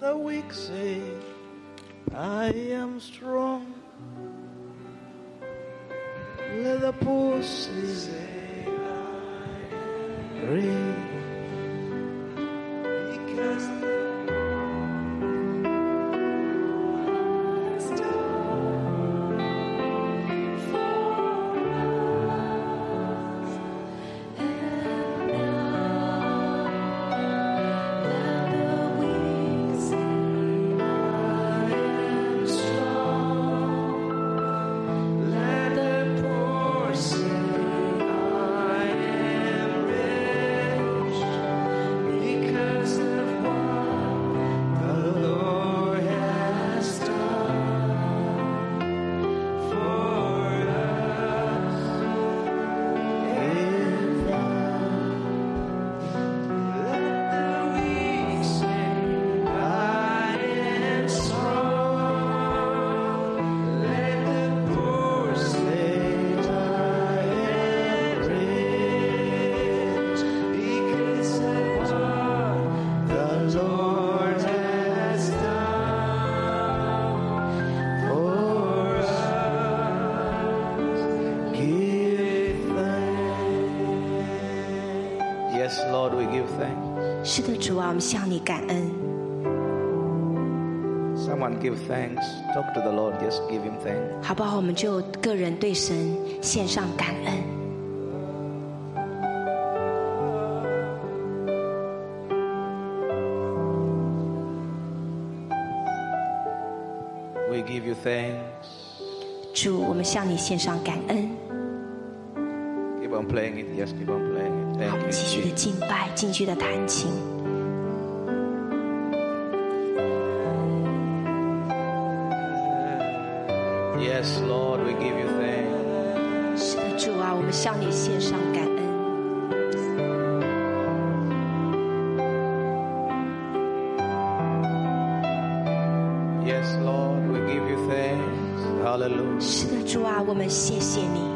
the weak say, I am strong. Let the poor say, I am rich. 我们向你感恩。Someone give thanks. Talk to the Lord. Just give him thanks. 好不好？我们就个人对神献上感恩。We give you thanks. 主，我们向你献上感恩。Keep on playing it. Just keep on playing it. 好，我 Thank 们 you. 继续的敬拜，继续的弹琴。Lord, we give you thanks. 是的，主啊，我们向你献上感恩。Yes, Lord, we give you thanks. Hallelujah. 是的，主啊，我们谢谢你。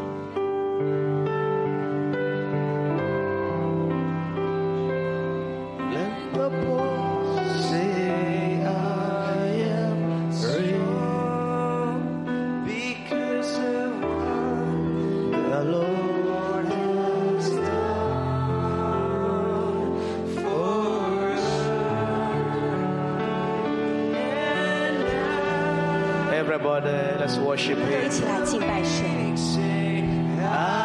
Lord. Uh, let's worship Him. Ah.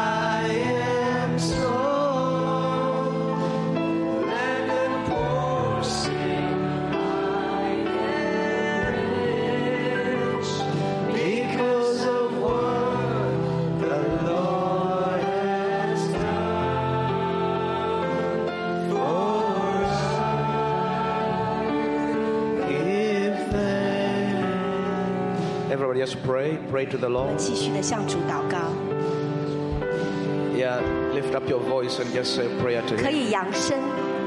thanks. Everybody just pray, pray to the 我们 Lord. 继续的向主祷告， Yeah, lift up your voice and just say a prayer to 可 Him. 以扬声，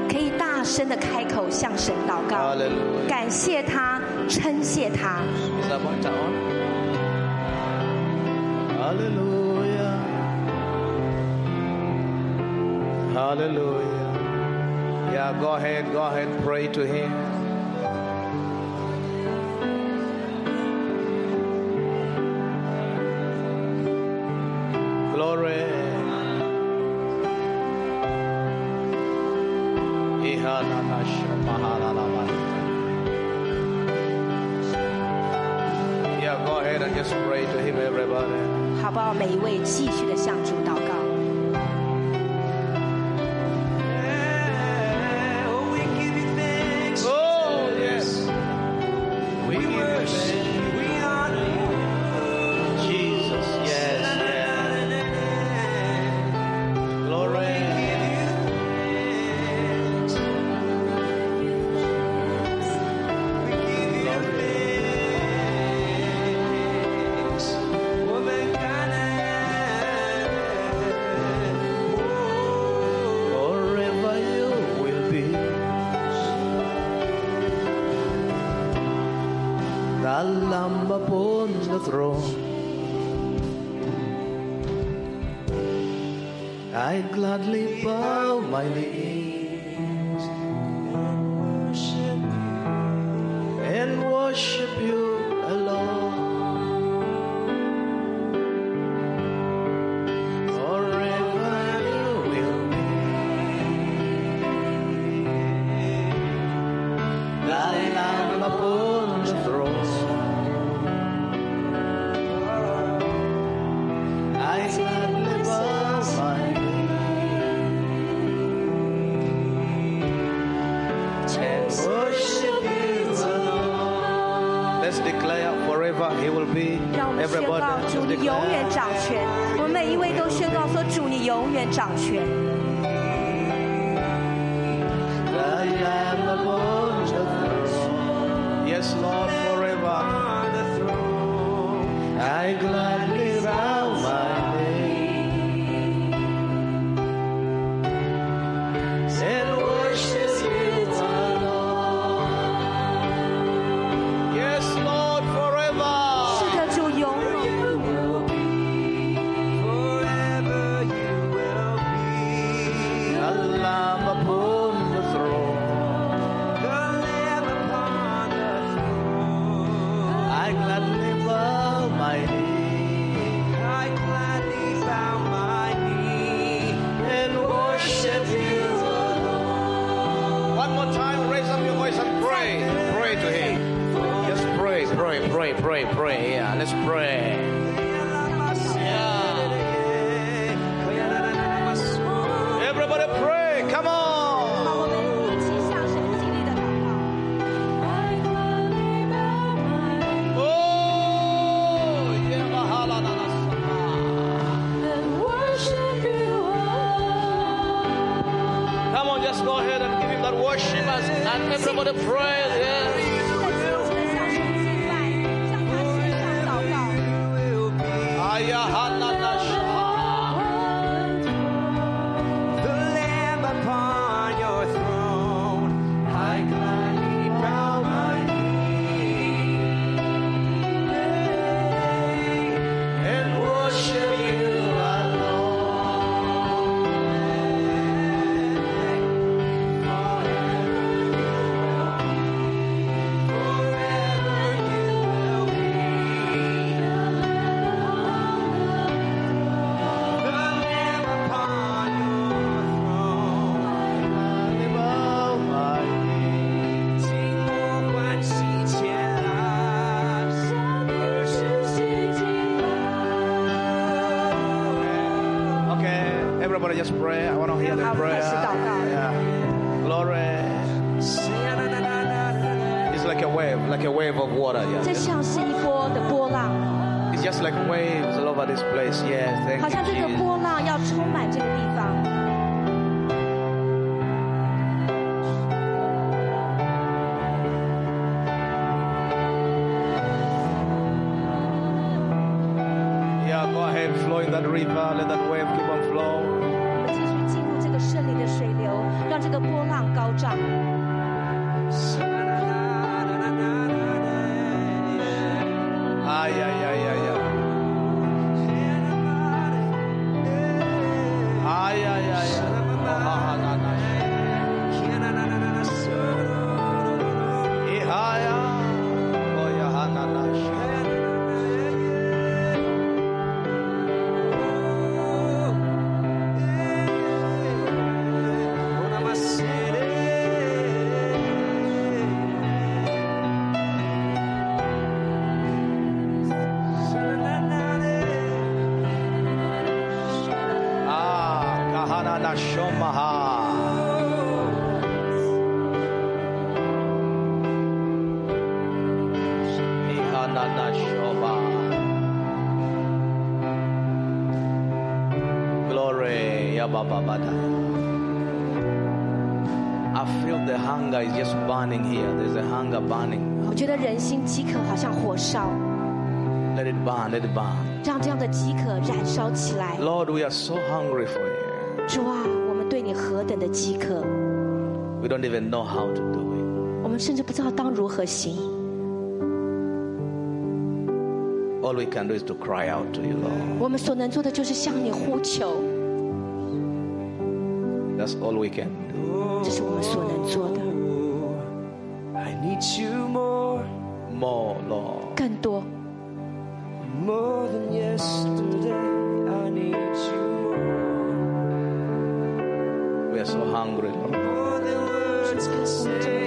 可以大声的开口向神祷告， Hallelujah. 感谢他，称谢他。 Is that one on? Hallelujah. Hallelujah. Yeah, go ahead, go ahead, pray to Him. 好不好？每一位继续的向主祷告。宣告主你永远掌权。我们每一位都宣告说主你永远掌权。this place. Yes, 好 thank 像这 you. 个 Jesus. 波浪要充满这个地方。 Yeah, go ahead, flow in that river. Let that wave keep on flow. burning. 我觉得人心饥渴好像火烧， Let it burn, let it burn. 让这样的饥渴燃烧起来。 Lord, we are so hungry for you. 主啊，我们对你何等的饥渴， We don't even know how to do it. 我们甚至不知道当如何行。 All we can do is to cry out to you, Lord. 我们所能做的就是向你呼求， That's all we can do. 这是我们所能做的。 More, Lord. 更多，more than yesterday. I need you We are so hungry, Lord. more than words can say.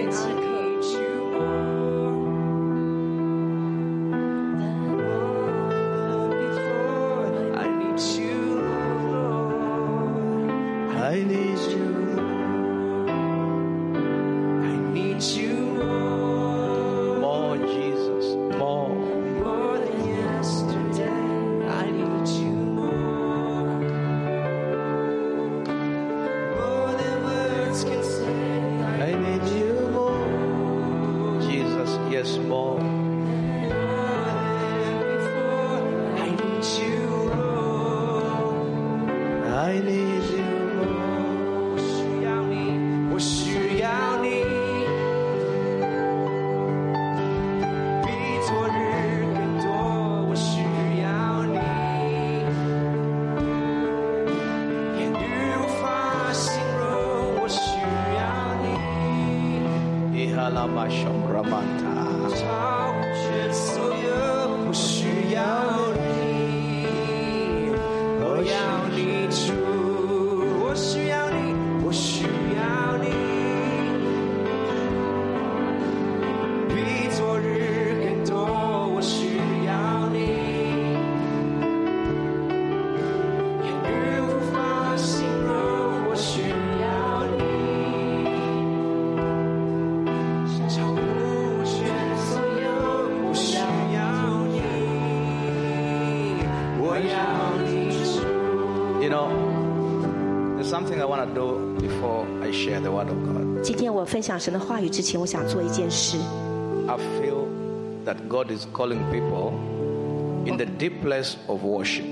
享神的话语之前，我想做一件事。 I feel that God is calling people in the deep place of worship.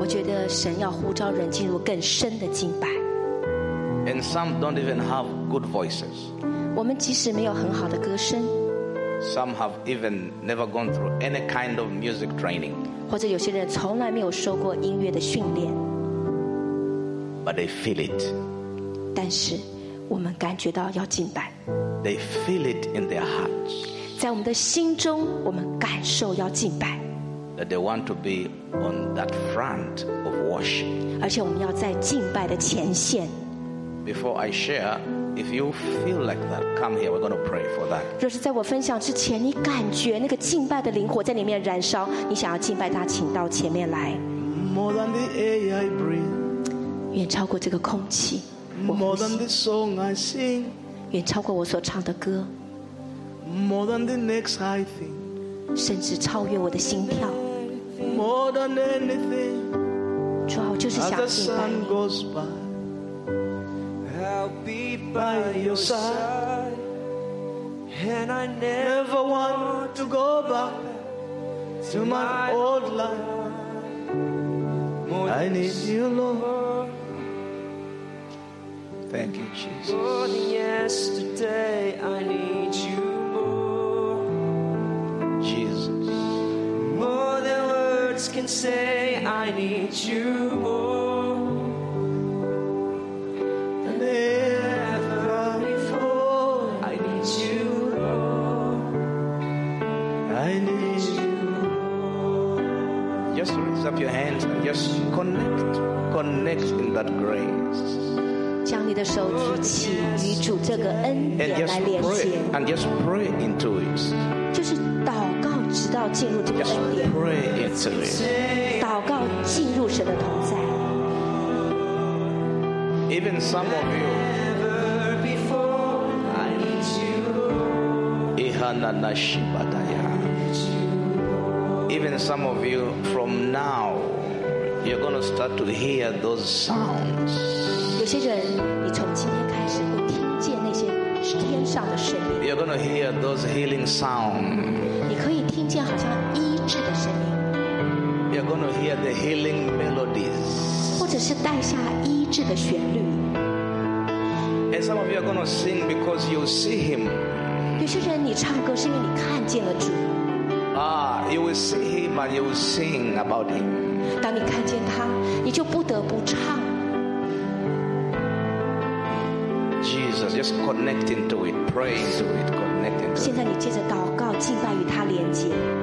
我觉得神要呼召人进入更深的敬拜。 And some don't even have good voices. 我们即使没有很好的歌声， Some have even never gone through any kind of music training, 或者有些人从来没有受过音乐的训练， but they feel it. 但是 我们感觉到要敬拜， They feel it in their hearts 在我们的心中，我们感受要敬拜， that they want to be on that front of worship. 而且我们要在敬拜的前线。 Before I share, if you feel like that, come here. We're going to pray for that. 若是在我分享之前，你感觉那个敬拜的灵火在里面燃烧，你想要敬拜他，请到前面来， More than the air I breathe, 远超过这个空气， 远超过我所唱的歌。甚至超越我的心跳。主要就是想醒吧你。Thank you, Jesus. more than yesterday. I need you more, Jesus. more than words can say. I need you more. And ever before, I need you, Lord. I need you. more. Just raise up your hands and just connect, connect in that grace. 的手举起，与主这个恩典来连接，and just pray into it. 就是祷告，直到进入这个恩典，pray into it. 祷告进入神的同在。Even some of you, even some of you, from now, you're going to start to hear those sounds. 有些人，to hear those healing sounds. 你可以听见好像医治的声音， You're going to hear the healing melodies. 或者是带下医治的旋律。 And some of you are going to sing because you see Him. 有些人，你唱歌是因为你看见了主， Ah, you will see Him and you will sing about Him. 当你看见他，你就不得不唱。 Jesus, just connect into it, pray into it, connect into 现在你借着祷告，敬拜与他连接。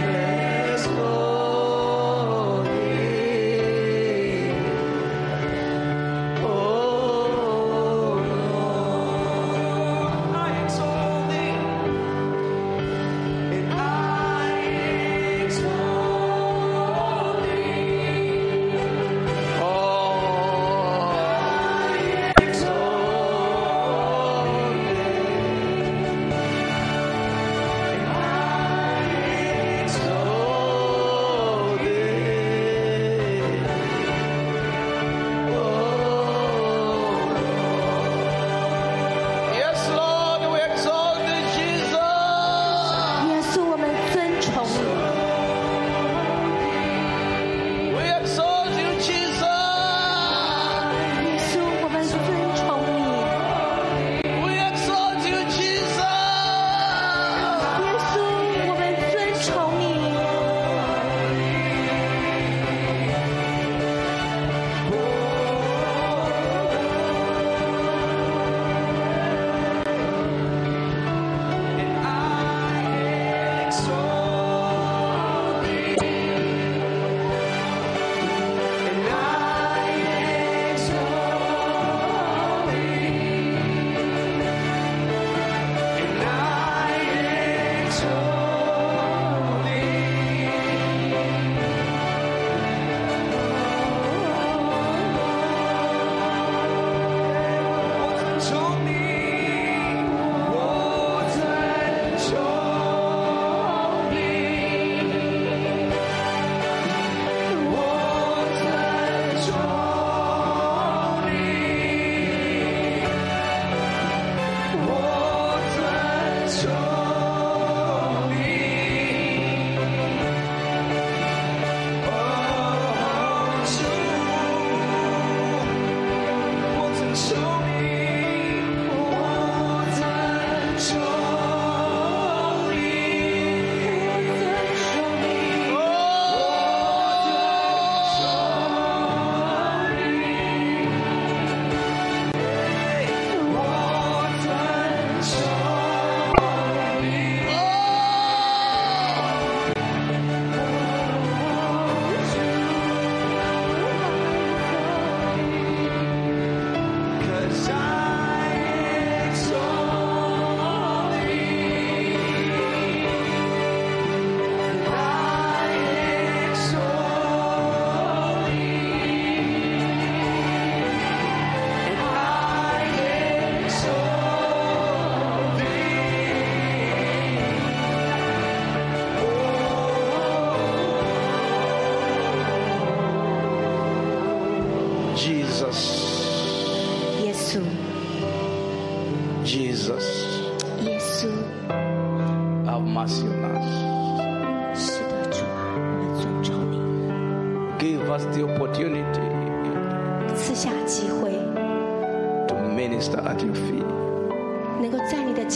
Yes, Lord.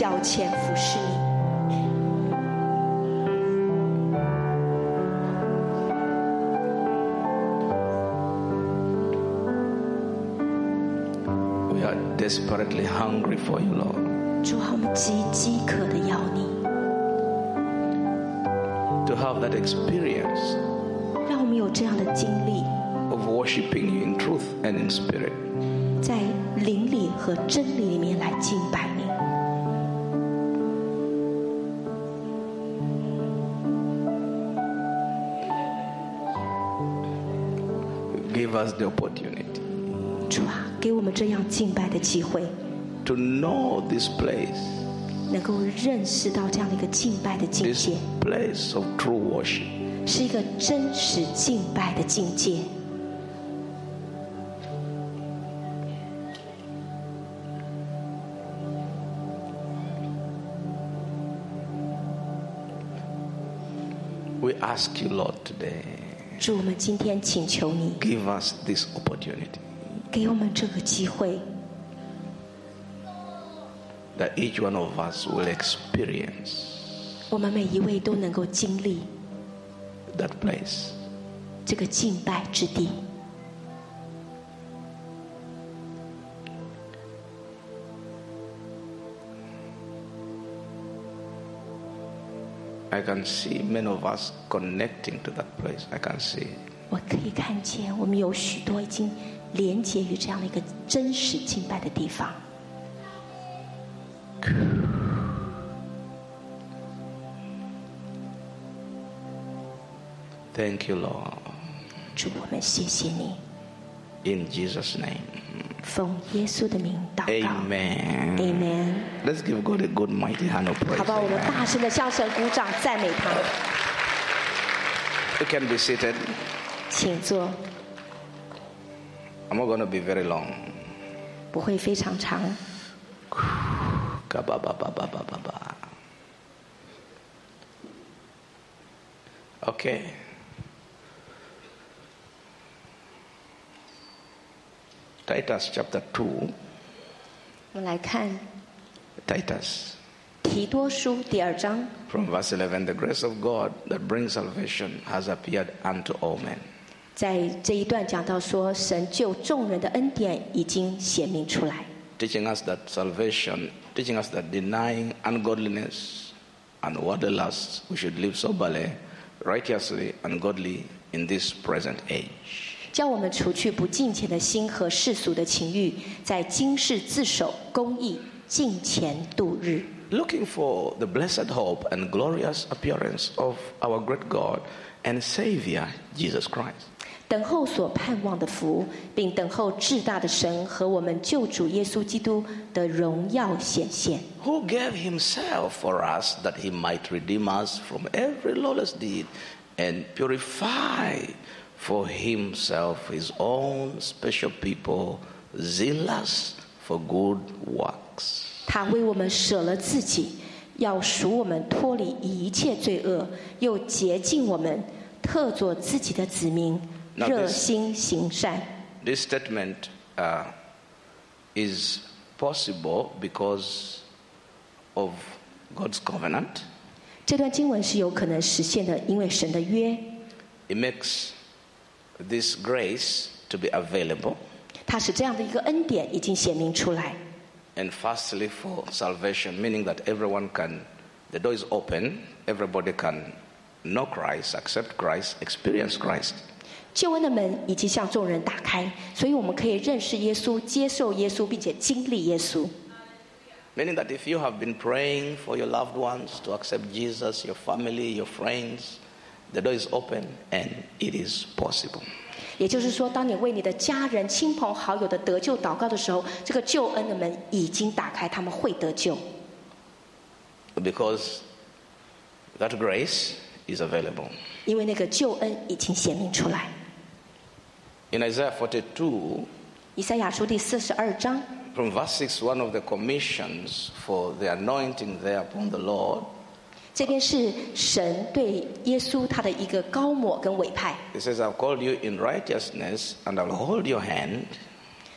脚前服侍你。We are desperately hungry for you, Lord. 主啊，我们极饥渴的要你，To have that experience 让我们有这样的经历，of worshiping you in truth and in spirit. 在灵里和真理里面来敬拜 us the opportunity 主啊，给我们这样敬拜的机会， to know this place, 能够认识到这样的一个敬拜的境 this 界， place of true worship. 是一个真实敬拜的境界。 We ask you, Lord, today, 主，我们今天请求你 give us this opportunity 给我们这个机会， that each one of us will experience 我们每一位都能够经历 that place. 这个敬拜之地。 I can see many of us connecting to that place. I can see. 我可以看见，我们有许多已经连接于这样的一个真实敬拜的地方。 Thank you, Lord. 主，我们谢谢你， In Jesus' name. 奉耶稣的名祷告 Amen. ，Amen。 Let's give God a good mighty hand of praise. 好不好？我们大声的向神鼓掌，赞美他。 You can be seated. 请坐， I'm not going to be very long. 不会非常长。 Ka-ba-ba-ba-ba-ba-ba-ba. Okay. Titus chapter 2. 我们来看 Titus. 提多书第二章 From verse 11 The grace of God that brings salvation has appeared unto all men. 在这一段讲到说，神救众人的恩典已经显明出来，Teaching us that salvation, teaching us that denying ungodliness and worldly lusts, we should live soberly, righteously, and godly in this present age. 教我们除去不敬虔的心和世俗的情欲，在今世自守公义，敬虔度日。 Looking for the blessed hope and glorious appearance of our great God and Savior, Jesus Christ. 等候所盼望的福，并等候至大的神和我们救主耶稣基督的荣耀显现。 who gave himself for us that he might redeem us from every lawless deed and purify for himself his own special people, zealous for good works. 他为我们舍了自己，要赎我们脱离一切罪恶，又洁净我们，特作自己的子民， Now 热 this- 心行善。 This statement uh, is possible because of God's covenant. 这段经文是有可能实现的，因为神的约， It makes this grace to be available. 它使这样的一个恩典已经显明出来。 and firstly for salvation, meaning that everyone can, the door is open, everybody can know Christ, accept Christ, experience Christ. 救恩的门已经向众人打开，所以我们可以认识耶稣、接受耶稣，并且经历耶稣。 Meaning that if you have been praying for your loved ones to accept Jesus, your family, your friends, the door is open and it is possible. 也就是说，当你为你的家人、亲朋好友的得救祷告的时候，这个救恩的门已经打开，他们会得救，Because that grace is available. 因为那个救恩已经显明出来。In Isaiah 42, 以赛亚书第四十二章 From verse six, one of the commissions for the anointing there upon the Lord, 这边是神对耶稣他的一个高抹跟委派。he says, I've called you in righteousness and I'll hold your hand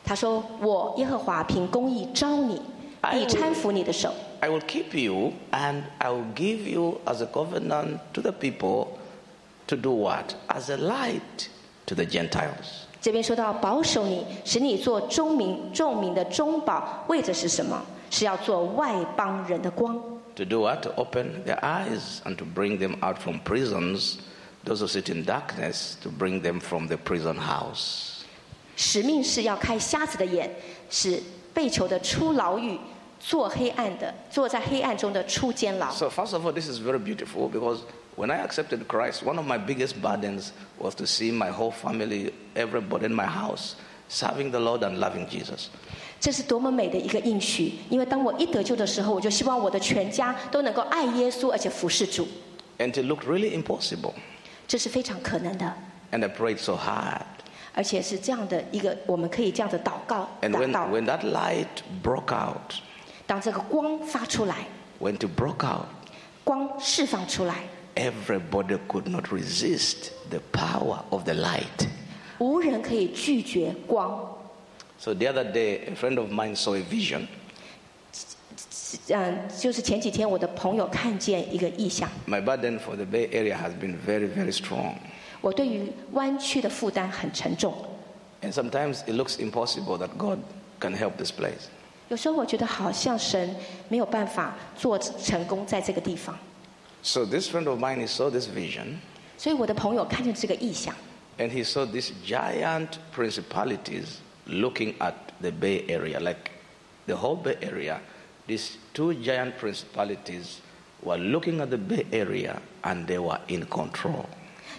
他说：“我耶和华凭公义招你，必搀扶你的手。I will keep you and I will give you as a covenant to the people to do what? As a light to the Gentiles. ”这边说到保守你，使你做中民众民的中保，为的是什么？是要做外邦人的光。To do what? To open their eyes and to bring them out from prisons. Those who sit in darkness, to bring them from the prison house. 使命是要开瞎子的眼，使被囚的出牢狱，做黑暗的，坐在黑暗中的出监牢。 So, first of all, this is very beautiful because when I accepted Christ, one of my biggest burdens was to see my whole family, everybody in my house, serving the Lord and loving Jesus. 这是多么美的一个应许！因为当我一得救的时候，我就希望我的全家都能够爱耶稣，而且服侍主。And it looked really impossible. 这是非常可能的，And I prayed so hard. 而且是这样的一个，我们可以这样的祷告 And when, when that light broke out, 当这个光发出来，when it broke out, 光释放出来，everybody could not resist the power of the light. 无人可以拒绝光。So the other day, a friend of mine saw a vision. 嗯，就是前几天我的朋友看见一个异象， My burden for the Bay Area has been very, very strong. 我对于湾区的负担很沉重。 And sometimes it looks impossible that God can help this place. 有时候我觉得好像神没有办法做成功在这个地方， So this friend of mine, he saw this vision, 所以我的朋友看见这个异象， and he saw these giant principalities looking at the Bay Area, like the whole Bay Area. These two giant principalities were looking at the Bay Area, and they were in control.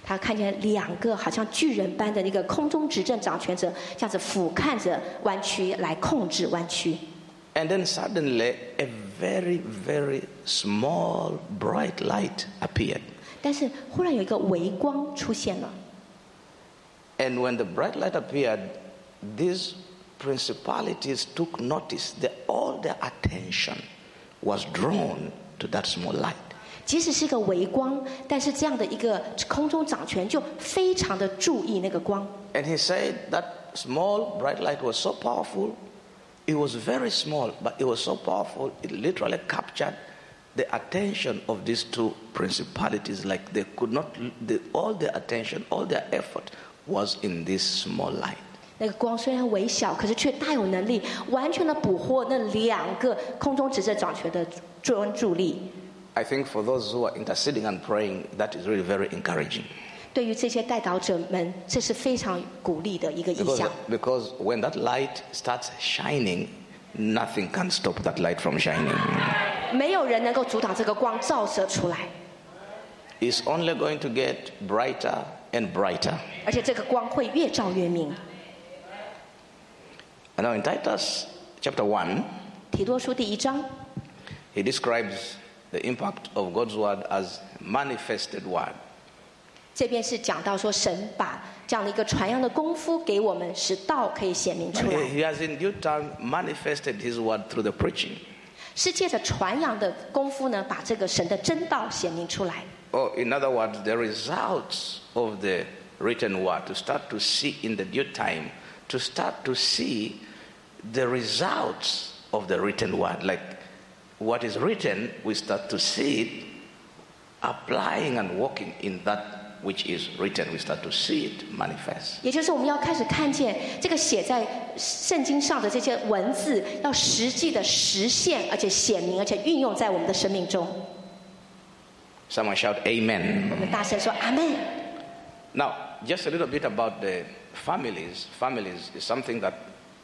他看见两个好像巨人般的那个空中执政掌权者，这样子俯瞰着湾区来控制湾区。 And then suddenly, a very, very small, bright light appeared. 但是忽然有一个微光出现了， And when the bright light appeared, these principalities took notice that all their attention was drawn to that small light. 即使是一个微光，但是这样的一个空中掌权就非常的注意那个光。 And he said that small, bright light was so powerful. It was very small, but it was so powerful, it literally captured the attention of these two principalities. Like they could not, the, all their attention, all their effort was in this small light. 那个光虽然微小，可是却大有能力，完全的捕获那两个空中执政掌权的专注力。I think for those who are interceding and praying, that is really very encouraging. 对于这些带导者们，这是非常鼓励的一个意 Because, because when that light starts shining, nothing can stop that light from shining. 没有人能够阻挡这个光照射出来，It's only going to get brighter and brighter. 而且这个光会越照越明。And now in Titus chapter 1, 提多书第一章， he describes the impact of God's word as manifested word. 这边是讲到说神把这样的一个传扬的功夫给我们，使道可以显明出 He 来， he has in due time manifested his word through the preaching. 是借着传扬的功夫呢，把这个神的真道显明出来。 Or in other words, the results of the written word to start to see in the due time, to start to see the results of the written word. Like what is written, we start to see it applying and working in that which is written. We start to see it manifest. 也就是我们要开始看见这个写在圣经上的这些文字，要实际的实现，而且显明，而且运用在我们的生命中。 Someone shout amen. 我们大声说阿门。 Now, just a little bit about the families. Families is something that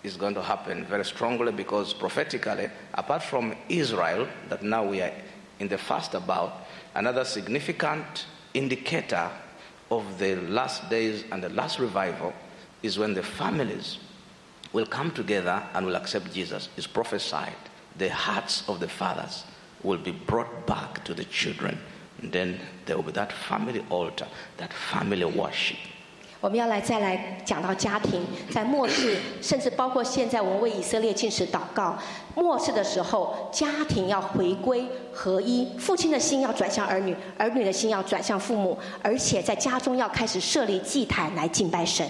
is going to happen very strongly because prophetically, apart from Israel, that now we are in the fast about, another significant indicator of the last days and the last revival is when the families will come together and will accept Jesus. It's prophesied. The hearts of the fathers will be brought back to the children. And then there will be that family altar, that family worship. 我们要来再来讲到家庭，在末世，甚至包括现在我们为以色列进食祷告。末世的时候，家庭要回归合一，父亲的心要转向儿女，儿女的心要转向父母，而且在家中要开始设立祭坛来敬拜神。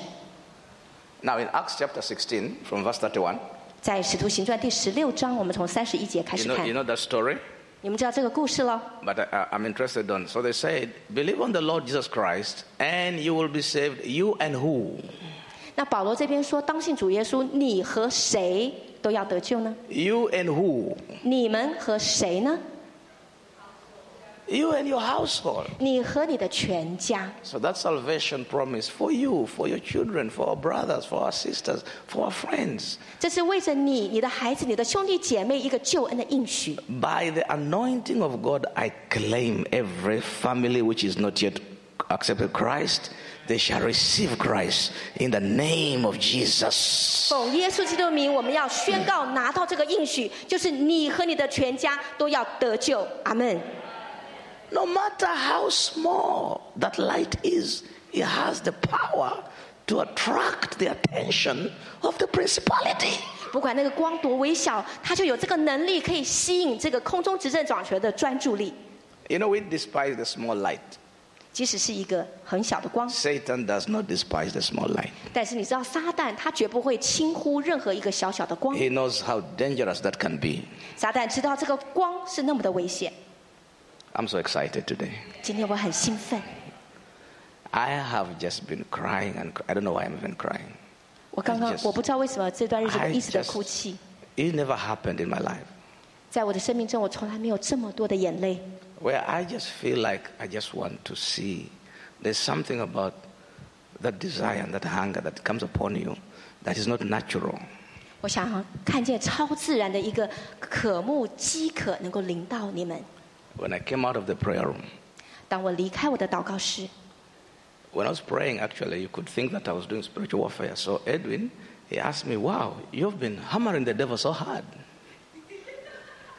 Now, in Acts chapter 16, from verse 31, 在使徒行传第十六章，我们从三十一节开 you 始 know, 看 you。know that story? 你们知道这个故事了？But I, I'm interested on. So they said, believe on the Lord Jesus Christ, and you will be saved. You and who? 那保罗这边说，当信主耶稣，你和谁都要得救呢？You and who? 你们和谁呢？You and your household. 你和你的全家。 So that salvation promise for you, for your children, for our brothers, for our sisters, for our friends. 这是为着你、你的孩子、你的兄弟姐妹一个救恩的应许。 By the anointing of God, I claim every family which is not yet accepted Christ, they shall receive Christ in the name of Jesus. 奉耶稣基督的名，我们要宣告拿到这个应许，就是你和你的全家都要得救。阿门。 No matter how small that light is, it has the power to attract the attention of the principality. 不管那个光多微小，它就有这个能力可以吸引这个空中执政掌权的专注力。 You know, we despise the small light. 即使是一个很小的光， Satan does not despise the small light. 但是你知道，撒旦他绝不会轻忽任何一个小小的光。 He knows how dangerous that can be. 撒旦知道这个光是那么的危险。 I'm so excited today. 今天我很兴奋， I have just been crying, and I don't know why I'm even crying. 我刚刚 Just- 我不知道为什么这段日子我 I 一直的 just- 哭泣， It never happened in my life. 在我的生命中，我从来没有这么多的眼泪。 where I just feel like I just want to see. There's something about that desire and that hunger that comes upon you that is not natural. 我想看见超自然的一个渴慕、饥渴能够临到你们。 When I came out of the prayer room, 当我离开我的祷告室， when I was praying, actually, you could think that I was doing spiritual warfare. So Edwin, he asked me, "Wow, you've been hammering the devil so hard."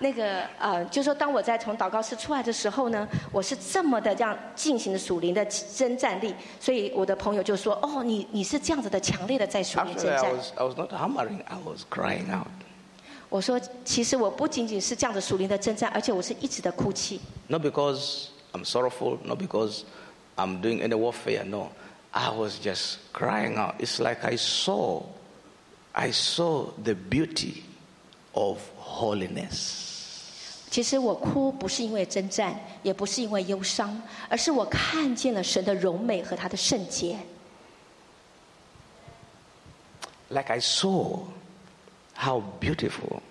那个呃，就说当我在从祷告室出来的时候呢，我是这么的这样进行的属灵的征战力，所以我的朋友就说：“哦，你你是这样子的强烈的在属灵 Actually, 征 I 战。 was, I was not hammering; I was crying out. ” 我说：“其实我不仅仅是这样子属灵的征战，而且我是一直的哭泣。 Not because I'm sorrowful, not because I'm doing any warfare. No, I was just crying out. It's like I saw, I saw the beauty of holiness. 其实我哭不是因为征战，也不是因为忧伤，而是我看见了神的荣美和他的圣洁。 Like I saw how beautiful.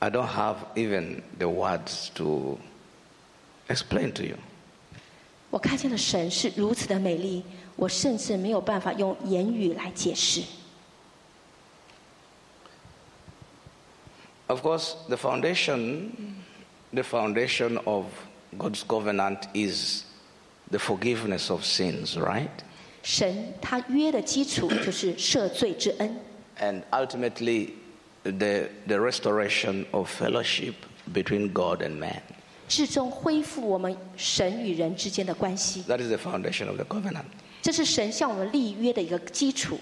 I don't have even the words to explain to you. 我看见了神是如此的美丽，我甚至没有办法用言语来解释。 Of course, the foundation, the foundation of God's covenant is the forgiveness of sins, right? 神他约的基础就是赦罪之恩， And ultimately, the, the restoration of fellowship between God and man. 至终恢复我们神与人之间的关系。 That is the foundation of the covenant. 这是神向我们立约的一个基础。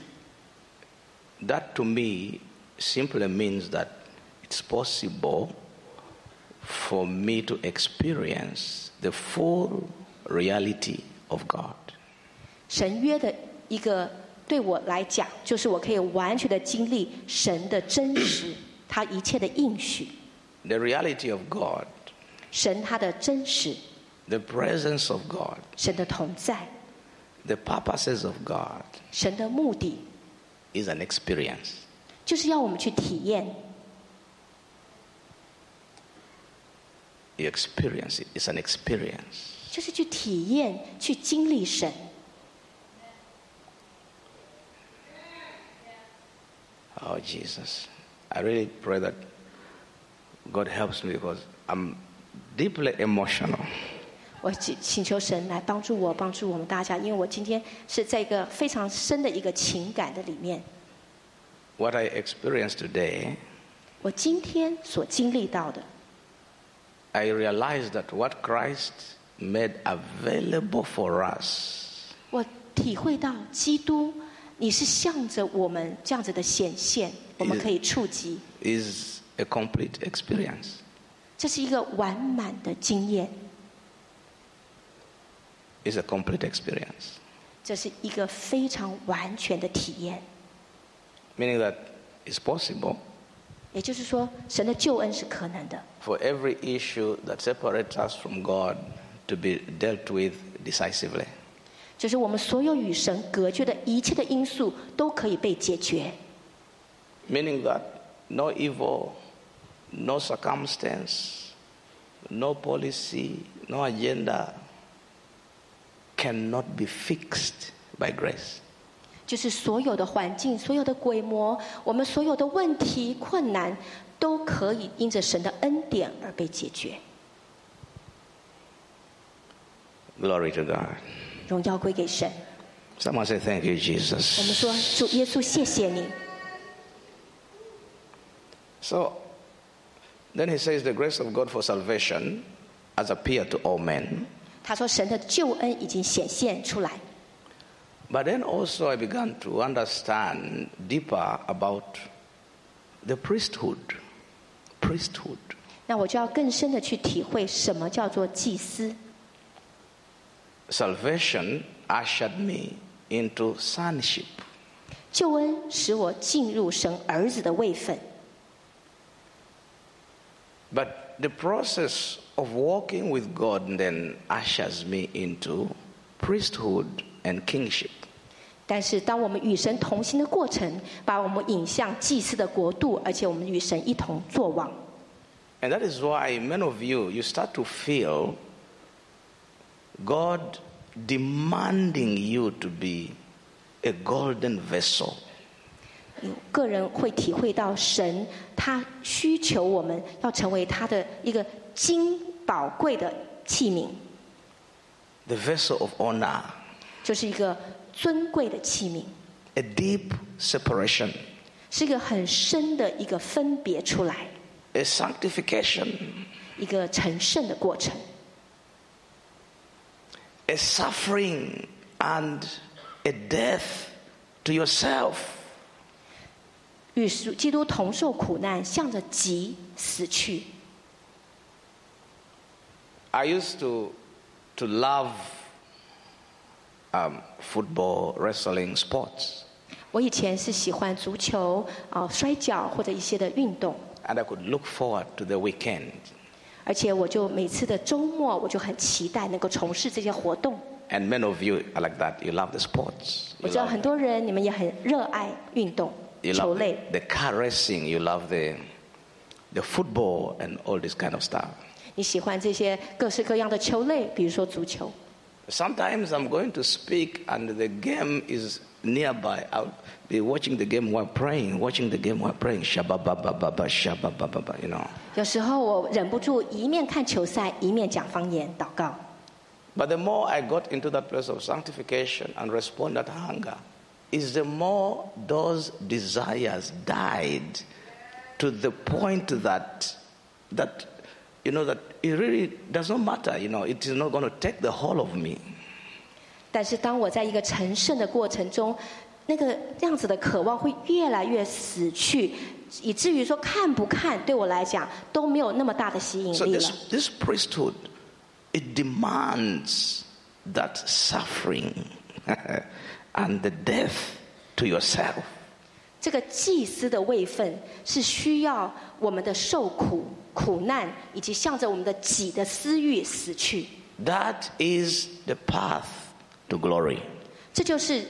That to me simply means that it's possible for me to experience the full reality of God. 神约的一个 对我来讲，就是我可以完全的经历神的真实，他一切的应许， The reality of God, 神他的真实， the presence of God, 神的同在， the purposes of God 神的目的， is an experience. 就是要我们去体验。 You experience it. It's an experience. 就是去体验、去经历神。 Oh, Jesus. I really pray that God helps me because I'm deeply emotional. 我请请求神来帮助我，帮助我们大家，因为我今天是在一个非常深的一个情感的里面。 What I experienced today, 我今天所经历到的， I realized that what Christ made available for us 我 体会到基督， 你是向着我们这样子的显现，我们可以触及，is a complete experience. 这是一个完满的经验，It's a complete experience. 这是一个非常完全的体验。Meaning that it's possible 也就是说，神的救恩是可能的，for every issue that separates us from God to be dealt with decisively. 就是我们所有与神隔绝的一切的因素都可以被解决。 Meaning that no evil, no circumstance, no policy, no agenda cannot be fixed by grace. 就是所有的环境、所有的鬼魔，我们所有的问题、困难，都可以因着神的恩典而被解决。 Glory to God. 荣耀归给神。 Someone say, Thank you, 我们 Jesus. 说，主耶稣，谢谢你。 So then he says, The grace of God for salvation has appeared to all men. 他说，神的救恩已经显现出来。 But then also I began to understand deeper about the priesthood. Priesthood. 那我就要更深的去体会什么叫做祭司。 Salvation ushered me into sonship. 救恩使我进入神儿子的位分， But the process of walking with God then ushers me into priesthood and kingship. 但是当我们与神同行的过程，把我们引向祭司的国度，而且我们与神一同作王。 And that is why many of you, you start to feel God demanding you to be a golden vessel. 有个人会体会到神，他需求我们要成为他的一个金宝贵的器皿， the vessel of honor, 就是一个尊贵的器皿， a deep separation, 是一个很深的一个分别出来， a sanctification, 一个成圣的过程， a suffering, and a death to yourself. 与基督同受苦难，向着极死去。 I used to, to love um, football, wrestling, sports, 我以前是喜欢足球、啊、摔跤或者一些的运动， and I could look forward to the weekend. 而且我就每次的周末，我就很期待能够从事这些活动。 And many of you are like that. You love the sports. 我 You 知道 love, 很多人你们也很热爱运动、 you 球 love 类 the,，the car racing. You love the, the football and all this kind of stuff. 你喜欢这些各式各样的球类，比如说足球。 Sometimes I'm going to speak and the game is nearby. I'll be watching the game while praying, watching the game while praying. Shabba-ba-ba-ba-ba, shabba-ba-ba-ba, you know. 有时候我忍不住一面看球赛，一面讲方言祷告。 But the more I got into that place of sanctification and respond that hunger, is the more those desires died to the point that that you know that it really does not matter, you know, it is not going to take the whole of me. 但是当我在一个成圣的过程中，那个这样子的渴望会越来越死去，以至于说看不看对我来讲都没有那么大的吸引 So 力 this 了。this priesthood, it demands that suffering and the death to yourself. 这个祭司的位分是需要我们的受苦、苦难，以及向着我们的己的私欲死去。That is the path to glory. 这就是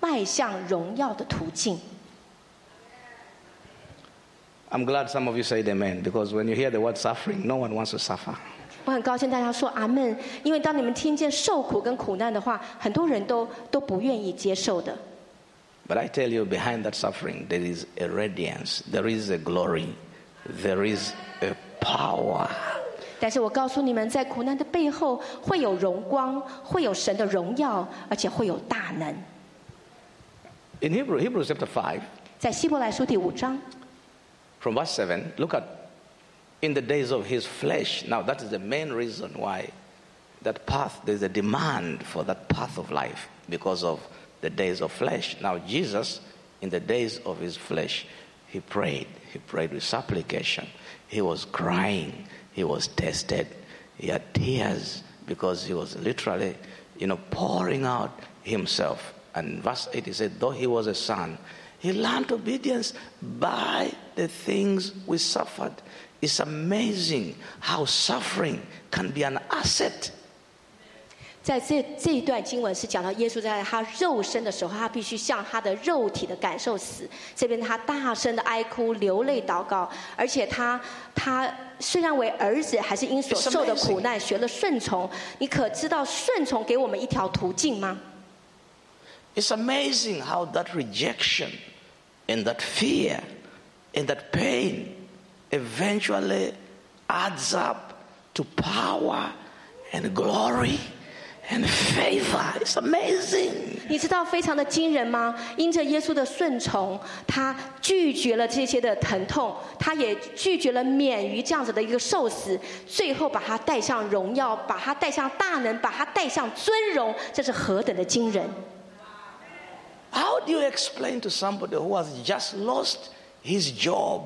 迈向荣耀的途径。 I'm glad some of you said amen because when you hear the word suffering, no one wants to suffer. 我很高兴大家说阿门，因为当你们听见受苦跟苦难的话，很多人都都不愿意接受的。 But I tell you, behind that suffering, there is a radiance, there is a glory, there is a power. 但是我告诉你们，在苦难的背后会有荣光，会有神的荣耀，而且会有大能。 In Hebrew, Hebrews chapter 5, 在希伯来书第五章 from verse 7, look at in the days of his flesh. Now, that is the main reason why that path, there's a demand for that path of life. because of the days of flesh. Now, Jesus, in the days of his flesh, he prayed. He prayed with supplication. He was crying. He was tested. He had tears because he was literally, you know, pouring out himself. And verse 8, he said, though he was a son, he learned obedience by the things we suffered. It's amazing how suffering can be an asset 在这这一段经文是讲到耶稣在他肉身的时候，他必须向他的肉体的感受死。这边他大声的哀哭、流泪、祷告，而且他他虽然为儿子，还是因所受的苦难学了顺从。你可知道顺从给我们一条途径吗？ It's amazing how that rejection and that fear and that pain eventually adds up to power and glory And favor. It's amazing. 你知道非常的惊人吗？因着耶稣的顺从，他拒绝了这些的疼痛，他也拒绝了免于这样子的一个受死，最后把他带向荣耀，把他带向大能，把他带向尊荣，这是何等的惊人！How do you explain to somebody who has just lost his job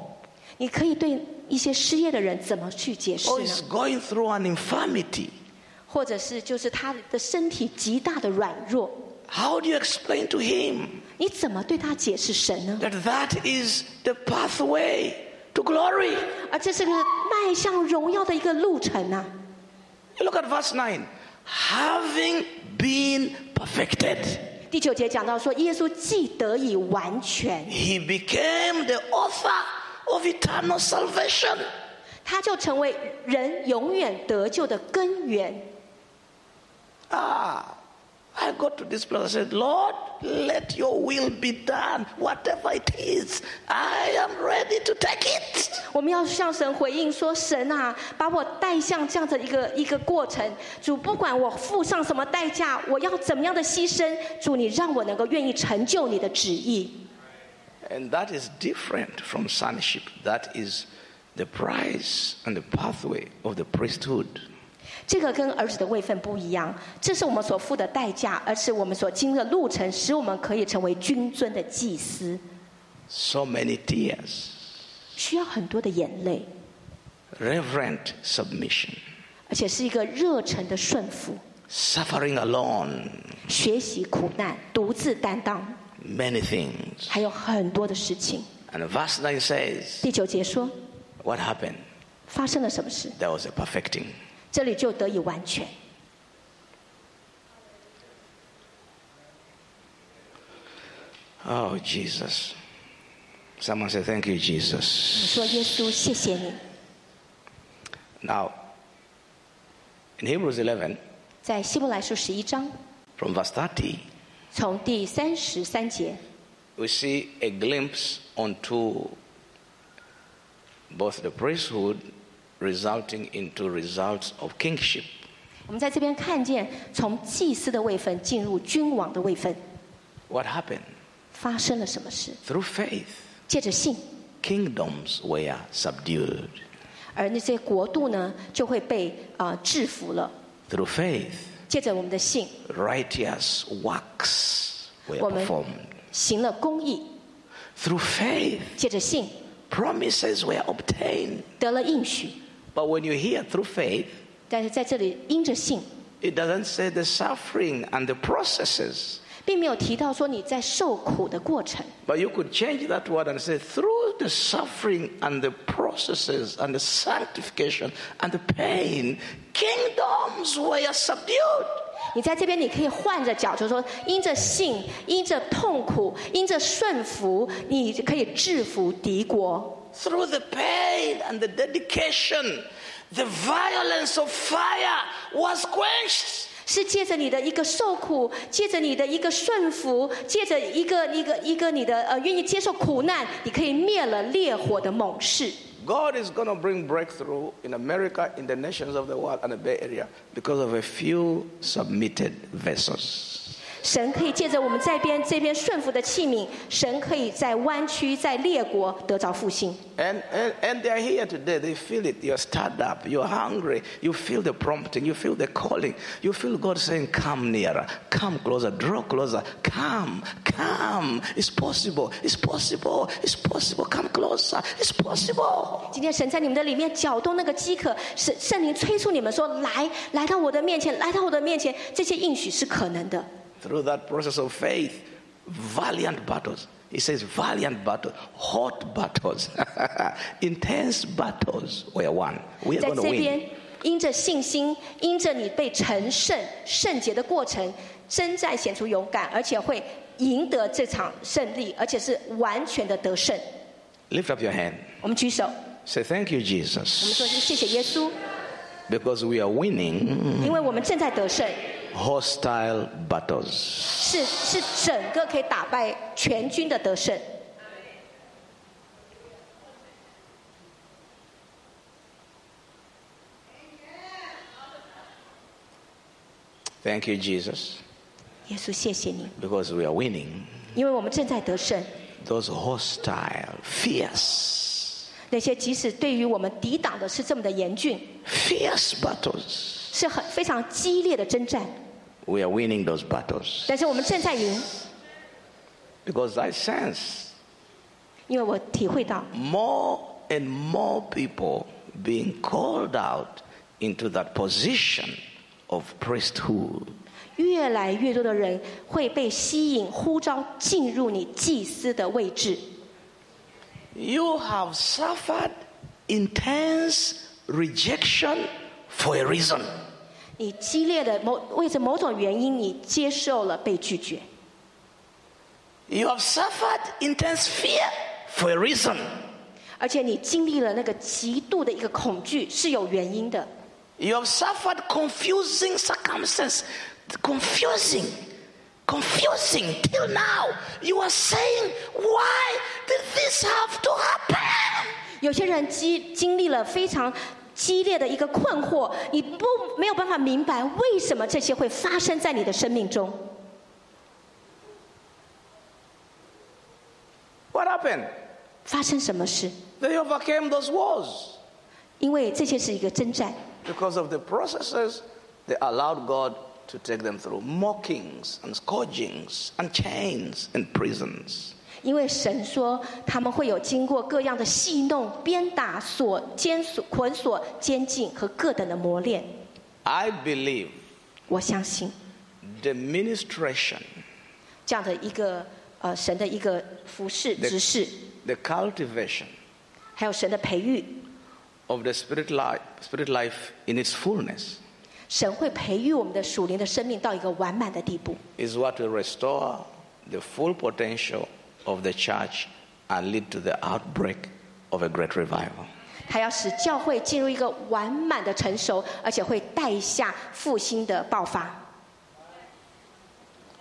你可以对一些失业的人怎么去解释 or 呢 is？going through an infirmity? 或者是就是他的身体极大的软弱，How do you explain to him 你怎么对他解释神呢？that that is the pathway to glory? 而这是个迈向荣耀的一个路程啊！You look at verse 9. Having been perfected, 第九节讲到说，耶稣既得以完全，he became the author of eternal salvation. 他就成为人永远得救的根源。Ah, I got to this place. I said, Lord, let your will be done. Whatever it is, I am ready to take it. 我们要向神回应说：“神啊，把我带向这样的一个一个过程。主，不管我付上什么代价，我要怎么样的牺牲，主，你让我能够愿意成就你的旨意。 And that is different from sonship. That is the price and the pathway of the priesthood. 这个跟儿子的位分不一样，这是我们所付的代价，而是我们所经的路程，使我们可以成为君尊的祭司，So many tears, 需要很多的眼泪，reverent submission, 而且是一个热忱的顺服，suffering alone, 学习苦难，独自担当，many things. 还有很多的事情。And verse nine says, 第九节说，What happened? 发生了什么事？There was a perfecting. 这里就得以完全。 Oh, Jesus. Someone say, Thank you, 你 Jesus. 说耶稣，谢谢你。 Now, in Hebrews 11, 在希伯来书十一章， from verse 30, 从第三十三节， we see a glimpse onto both the priesthood resulting into results of kingship. 我们在这边看见从祭司的位分进入君王的位分， What happened? 发生了什么事？ Through faith, 借着信， kingdoms were subdued. 而那些国度呢就会被啊、呃制服了。 Through faith, 借着我们的信， righteous works were 我们 performed. 行了公义； Through faith, 借着信， promises were obtained. 得了应许。 But when you hear through faith, 但是在这里因着信， it doesn't say the suffering and the processes. 并没有提到说你在受苦的过程。 But you could change that word and say, through the suffering and the processes and the sanctification and the pain, kingdoms were subdued. 你在这边，你可以换着角，就是说，因着信，因着痛苦，因着顺服，你可以制服敌国。 through the pain and the dedication, the violence of fire was quenched. 是借着你的一个受苦，借着你的一个顺服，借着一个一个一个你的呃愿意接受苦难，你可以灭了烈火的猛势。God is going to bring breakthrough in America, in the nations of the world, and the Bay Area because of a few submitted vessels. 神可以借着我们这边这边顺服的器皿，神可以在弯曲、在列国得着复兴。And, and, and they are here today. They feel it. You're stirred up. You're hungry. You feel the prompting. You feel the calling. You feel God saying, Come nearer. Come closer. Draw closer. Come. Come. It's possible. It's possible. It's possible. Come closer. It's possible. 今天神在你们的里面搅动那个饥渴，圣圣灵催促你们说：来，来到我的面前，来到我的面前，这些应许是可能的。Through that process of faith, valiant battles. He says, valiant battles, hot battles, intense battles were won. We are 在 going to 这 win. 边，因着信心，因着你被成圣、圣洁的过程，征战显出勇敢，而且会赢得这场胜利，而且是完全的得胜。 Lift up your hand. 我们举手， Say, Thank you, 我们说 Jesus. 是谢谢耶稣， Because we are winning 因为我们正在得胜， hostile battles. 是是整个可以打败全军的得胜。 Thank you, Jesus. 耶稣，谢谢你， Because we are winning 因为我们正在得胜。 those hostile, fierce, 那些即使对于我们抵挡的是这么的严峻， fierce battles. 是很非常激烈的征战， We are winning those battles. 但是我们正在赢， Because I sense 因为我体会到 more and more people being called out into that position of priesthood. 越来越多的人会被吸引、呼召进入你祭司的位置。 You have suffered intense rejection for a reason. 你激烈的某为着某种原因，你接受了被拒绝，You have suffered intense fear for a reason. 而且你经历了那个极度的一个恐惧是有原因的。You have suffered confusing circumstances. Confusing. Confusing. Till now, you are saying, why did this have to happen? 有些人经经历了非常激烈的一个困惑，你不没有办法明白为什么这些会发生在你的生命中。What happened? 发生什么事？They overcame those wars. 因为这些是一个征战，Because of the processes, they allowed God to take them through mockings and scourgings and chains and prisons. 因为神说他们会有经过各样的戏弄、鞭打、锁、监锁、捆锁、监禁和各等的磨练。I believe 我相信 the ministration, 这样的一个呃神的一个服饰指示，the cultivation 还有神的培育，of the spirit life, spirit life in its fullness 神会培育我们的属灵的生命到一个完满的地步，is what will restore the full potential of the church and lead to the outbreak of a great revival. 它要使教会进入一个完满的成熟，而且会带下复兴的爆发。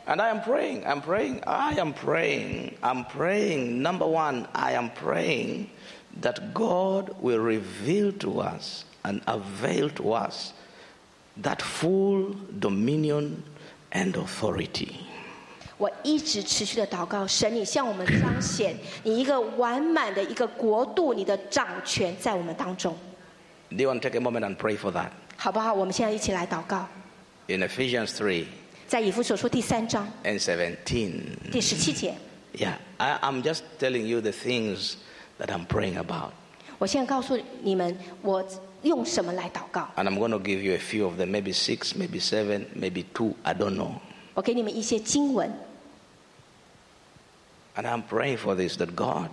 And I am praying, I'm praying, I am praying, I'm praying. Number one, I am praying that God will reveal to us and avail to us that full dominion and authority. 我一直持续的祷告，神，你向我们彰显你一个完满的一个国度，你的掌权在我们当中， Do you want to take a moment and pray for that? 好不好？我们现在一起来祷告， In Ephesians 3在以弗所书第三章 and 17. 第十七节， Yeah, I, I'm just telling you the things that I'm praying about. 我现在告诉你们，我用什么来祷告？ And I'm going to give you a few of them, maybe six, maybe seven, maybe two, I don't know. 我给你们一些经文， And I'm praying for this that God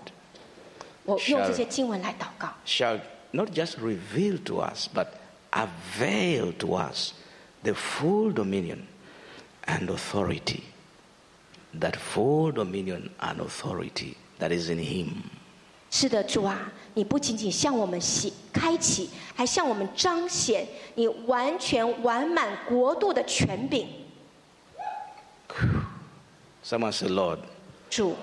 我用这些经文来祷告， shall not just reveal to us, but avail to us the full dominion and authority. That full dominion and authority that is in Him. 是的，主啊，你不仅仅向我们启开启，还向我们彰显你完全完满国度的权柄。 Someone say, Lord, 主，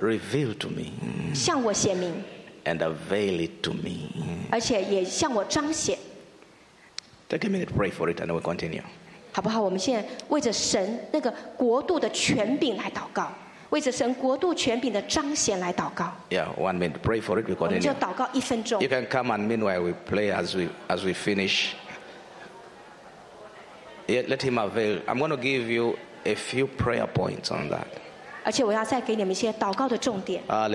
reveal to me 向我显明， and avail it to me. 而且也向我彰显。 Take a minute, pray for it, and we'll continue. 好不好？我们现在为着神那个国度的权柄来祷告，为着神国度权柄的彰显来祷告。 Yeah, one minute. Pray for it. We 我们就 continue. 祷告一分钟 You。can come and meanwhile we play as we as we finish. Yeah, let him avail. I'm going to give you a few prayer points on that. 而且我要再给你们一些祷告的重点。阿。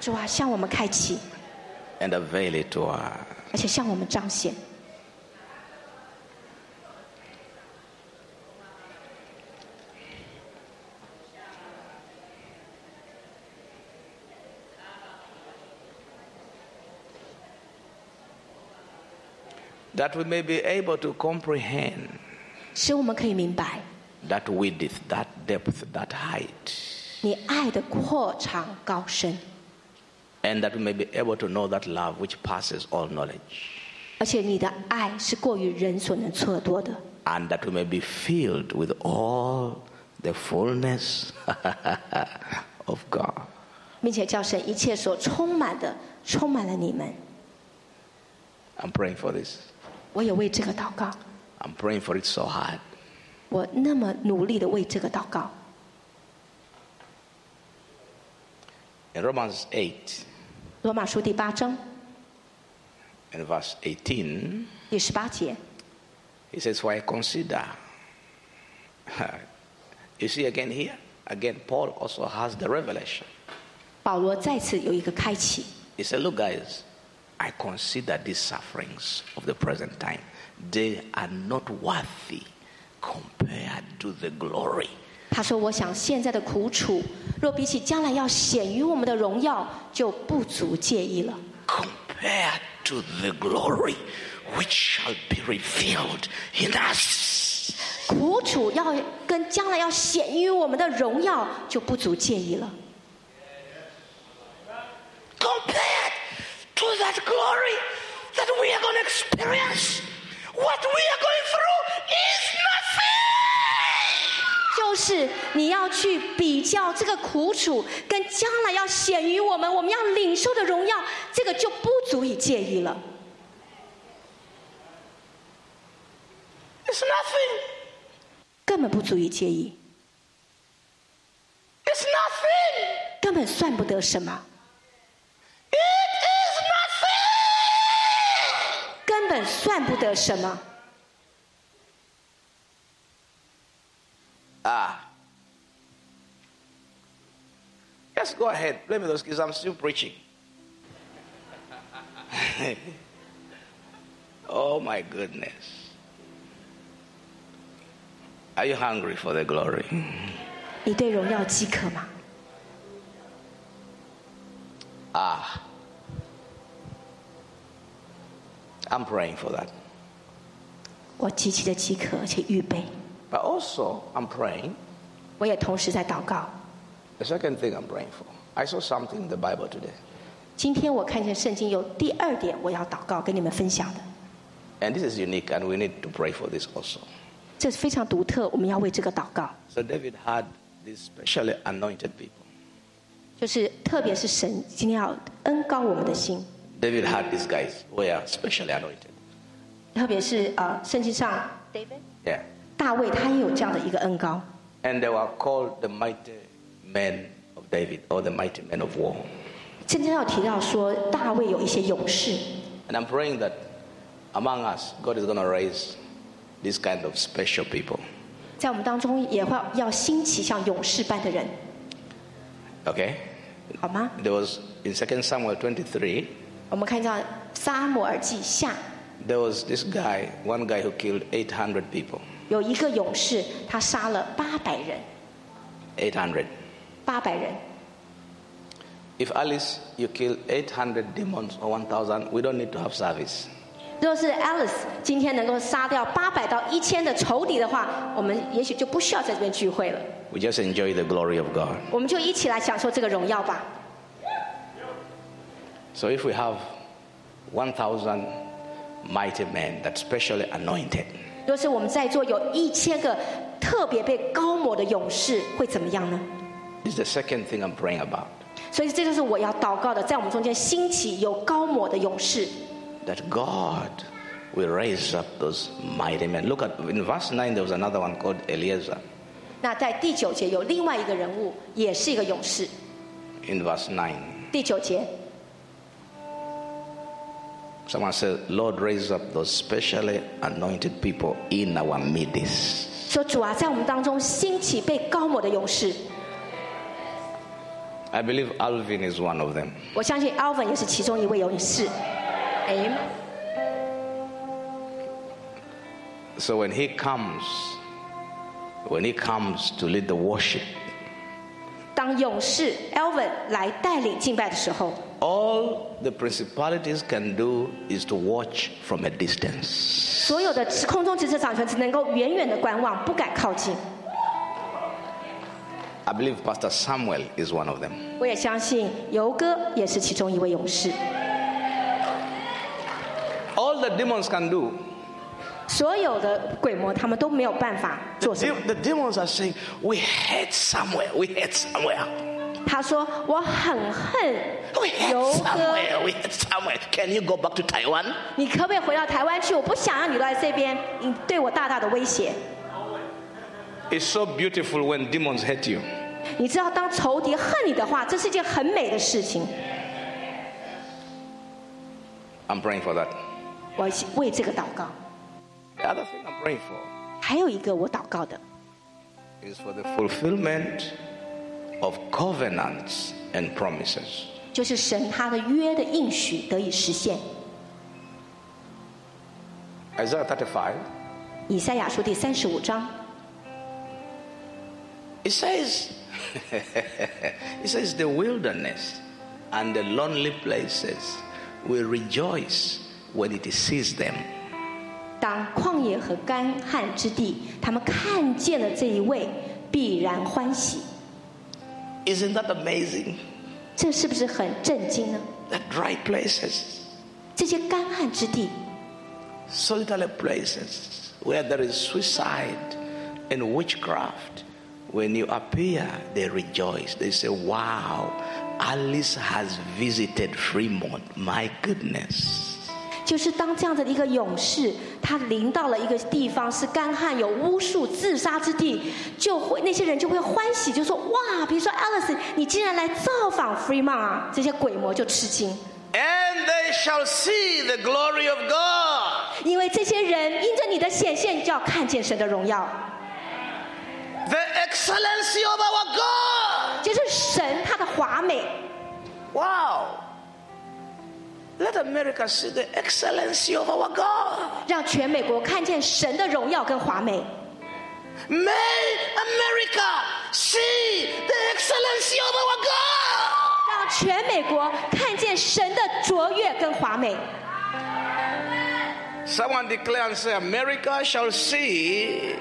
主啊，向我们开启。而且，向我们彰显。That we may be able to comprehend 使我们可以明白 that width, that depth, that height, 你爱的扩长高深， and that we may be able to know that love which passes all knowledge, 而且你的爱是过于人所能测度的， and that we may be filled with all the fullness of God. 并且叫神一切所充满的充满了你们。 I'm praying for this. 我也为这个祷告， I'm praying for it so hard. 我那么努力的为这个祷告。 In Romans 8 罗马书第八章 and verse 18, 第十八节， he says, For I consider. you see again here, again, Paul also has the revelation. 保罗再次有一个开启。 He said, Look, guys, I consider these sufferings of the present time, they are not worthy compared to the glory 他说：“我想现在的苦楚，若比起将来要显于我们的荣耀，就不足介意了。 compared to the glory which shall be revealed in us. 苦楚要跟将来要显于我们的荣耀，就不足介意了。 Compared to that glory that we are going to experience, what we are going through is nothing. 就是你要去比较这个苦楚，跟将来要显于我们，我们要领受的荣耀，这个就不足以介意了。 It's nothing. 根本不足以介意， It's nothing. 根本算不得什么， 根本算不得什么。 Ah. Yes, go ahead. Play me those keys. I'm still preaching. oh my goodness. Are you hungry for the glory? 你对荣耀饥渴吗？ Ah. I'm praying for that. 我极其的饥渴，而且预备。 But also, I'm praying. 我也同时在祷告。 The second thing I'm praying for. I saw something in the Bible today. 今天我看见圣经有第二点，我要祷告跟你们分享的， And this is unique, and we need to pray for this also. 这是非常独特，我们要为这个祷告。 So, David had these specially anointed people. 就是特别是神今天要恩高我们的心， David had these guys who were specially anointed. 特别是呃圣经上 David Yeah. 大卫他也有这样的一个恩高， And they were called the mighty men of David or the mighty men of war. 圣经上有提到说大卫有一些勇士， And I'm praying that among us, God is going to raise this kind of special people. 在我们当中也会要兴起像勇士般的人， Okay? 好吗？ There was in 2 Samuel 23, 我们看到撒母耳记下 there was this guy, one guy who killed 800 people. 有一个勇士，他杀了八百人， 800. 八百人。 If Alice, you kill 800 demons or 1,000, we don't need to have service. 若是 Alice 今天能够杀掉八百到一千的仇敌的话，我们也许就不需要在这边聚会了， We just enjoy the glory of God. 我们就一起来享受这个荣耀吧。 so if we have 1,000 mighty men that's specially anointed, 若是我们在座有一千个特别被膏抹的勇士，会怎么样呢？this is the second thing I'm praying about. 所以这就是我要祷告的，在我们中间兴起有膏抹的勇士。That God will raise up those mighty men. Look at in verse nine there was another one called Eleazar. 那在第九节有另外一个人物，也是一个勇士。In verse nine, 第九节 Someone said, Lord, raise up those specially anointed people in our midst. 说主啊，在我们当中兴起被膏抹的勇士。I believe Alvin is one of them. 我相信 Alvin 也是其中一位勇士。Amen. So when he comes, when he comes to lead the worship. 当勇士 Alvin 来带领敬拜的时候。all the principalities can do is to watch from a distance. 所有的空中执事掌权只能够远远的观望，不敢靠近。I believe Pastor Samuel is one of them. 我也相信游哥也是其中一位勇士。All the demons can do. 所有的鬼魔他们都没有办法做什么。The, the demons are saying, "We hate Samuel. We hate Samuel." 他说：“我很恨游哥，Samuel, we hate Samuel. Can you go back to Taiwan? 你可不可以回到台湾去？我不想让你来这边，你对我大大的威胁。It's so beautiful when demons hate you. 你知道，当仇敌恨你的话，这是一件很美的事情。I'm praying for that. 我为这个祷告。The other thing I'm praying for 还有一个我祷告的，is for the fulfillment of covenants and promises. 就是神他的约的应许得以实现。 Isaiah 35, 以赛亚书第三十五章， it says, it says the wilderness and the lonely places will rejoice when it sees them. 当旷野和干旱之地，他们看见了这一位，必然欢喜。 Isn't that amazing? 这是不是很震惊呢？ The dry places, 这些干旱之地， solitary places where there is suicide and witchcraft. When you appear, they rejoice. They say, Wow, Alice has visited Fremont. My goodness. 就是当这样的一个勇士，他临到了一个地方是干旱、有巫术、自杀之地，就会那些人就会欢喜，就说哇，比如说 Alice，你竟然来造访 Fremont 啊，这些鬼魔就吃惊，And they shall see the glory of God. 因为这些人因着你的显现，就要看见神的荣耀，The excellency of our God. 就是神他的华美。Wow. Let America see the excellency of our God. 让全美国看见神的荣耀跟华美， May America see the excellency of our God. 让全美国看见神的卓越跟华美。 Someone declare and say, America shall see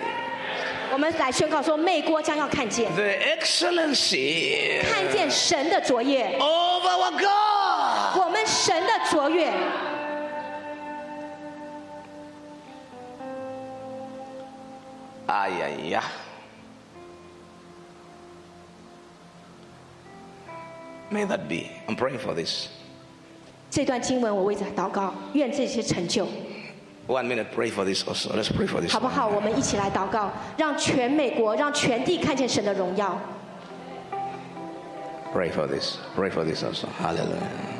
我们来宣告说，美国将要看见， the excellency 看见神的卓越， of our God. 我们神的卓越。 Ay, ay, ay. May that be. I'm praying for this. 这段经文我为着祷告，愿这些成就， One minute, pray for this also. Let's pray for this. 好不好？我们一起来祷告，让全美国，让全地看见神的荣耀。 Pray for this. Pray for this also. Hallelujah.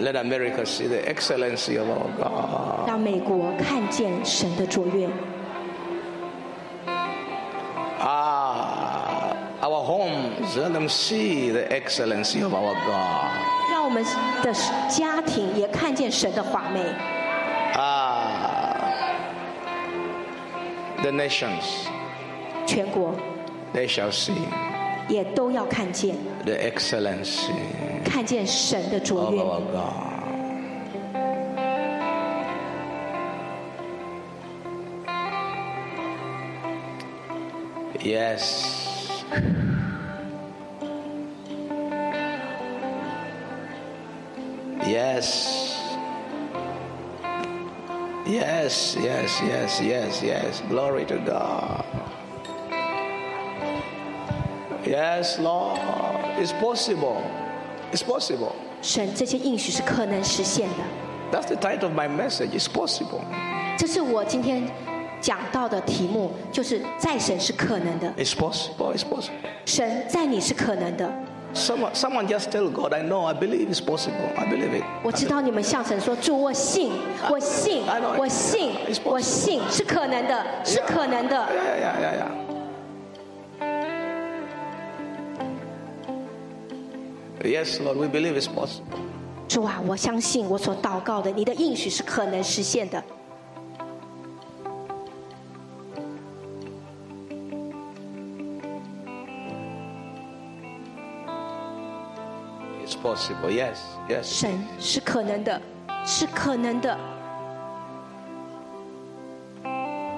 Let America see the excellency of our God. 让美国看见神的卓越， Ah, our homes, let them see the excellency of our God. 让我们的家庭也看见神的华美。 Ah, the nations, 全国 they shall see 也都要看见， the excellency 看见神的卓 of 越。 our God. Yes. Yes. Yes, yes, yes, yes, yes. Glory to God. Yes, Lord. It's possible. It's possible. 神这些应许是可能实现的。 That's the title of my message. It's possible. 这是我今天讲到的题目，就是在神是可能的， It's possible. It's possible. 神在你是可能的。 Someone, someone just tell God, I know, I believe it's possible. I believe it. 我知道你们向神说：“主，我信，我信 I know，我信 It's，possible 我信，是可能的，是可能的。 Yeah, yeah, yeah, yeah. Yes, Lord, we believe it's possible. ”主啊，我相信我所祷告的，你的应许是可能实现的。 It's possible. Yes, yes. 神是可能的，是可能的。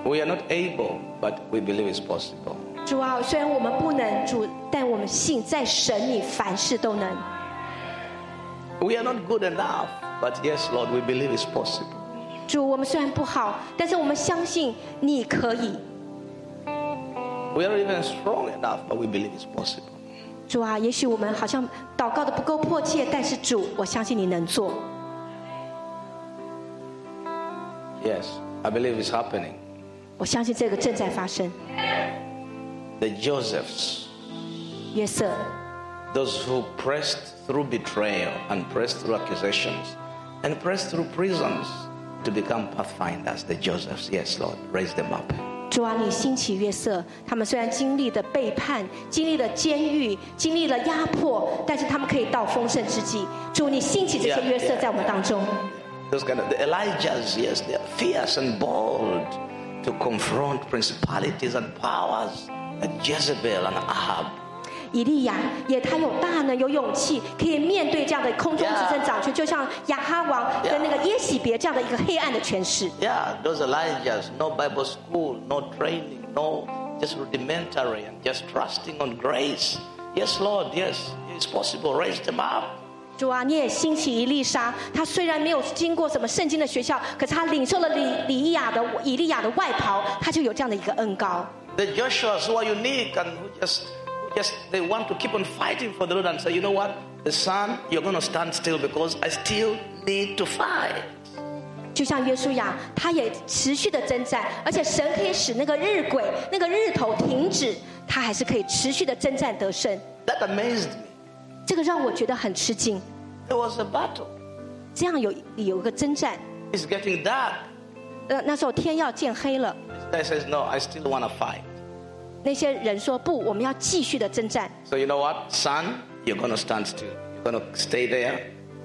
We are not able, but we believe it's possible. 主啊，虽然我们不能主，但我们信在神里凡事都能。 We are not good enough, but yes, Lord, we believe it's possible. 主，我们虽然不好，但是我们相信你可以。 We are not even strong enough, but we believe it's possible. 主啊，也许我们好像祷告的不够迫切，但是主，我相信你能做。 Yes, I believe it's happening. 我相信这个正在发生。 The Josephs, 约瑟， those who pressed through betrayal and pressed through accusations and pressed through prisons to become pathfinders, the Josephs. Yes, Lord, raise them up. 主啊，你兴起约瑟，他们虽然经历了背叛，经历了监狱，经历了压迫，但是他们可以到丰盛之际。主，你兴起这些 Yeah, 约瑟 yeah. 在我们当中。 Those kind of the Elijahs, yes, they are fierce and bold to confront principalities and powers like Jezebel and Ahab. 以利亚也他有大能有勇气，可以面对这样的空中执政掌权，就像亚哈王跟那个耶喜别这样的一个黑暗的权势。Yeah, those Elijahs, no Bible school, no training, no just rudimentary and just trusting on grace. Yes, Lord, yes, it's possible. Raise them up. 主啊，你也兴起以利沙，他虽然没有经过什么圣经的学校，可是他领受了以以亚的以利亚的外袍，他就有这样的一个恩高。The Joshuas who are unique and who just, who just they want to keep on fighting for the Lord and say, you know what, the sun, you're going to stand still because I still need to fight. 就像约书亚，他也持续的征战，而且神可以使那个日晷、那个日头停止，他还是可以持续的征战得胜。 That amazed me. 这个让我觉得很吃惊。 There was a battle. 这样有有一个征战， It's getting dark. 呃，那时候天要渐黑了， This guy says, no, I still want to fight. 那些人说不，我们要继续的征战。So you know what, son, you're gonna stand still. You're gonna stay there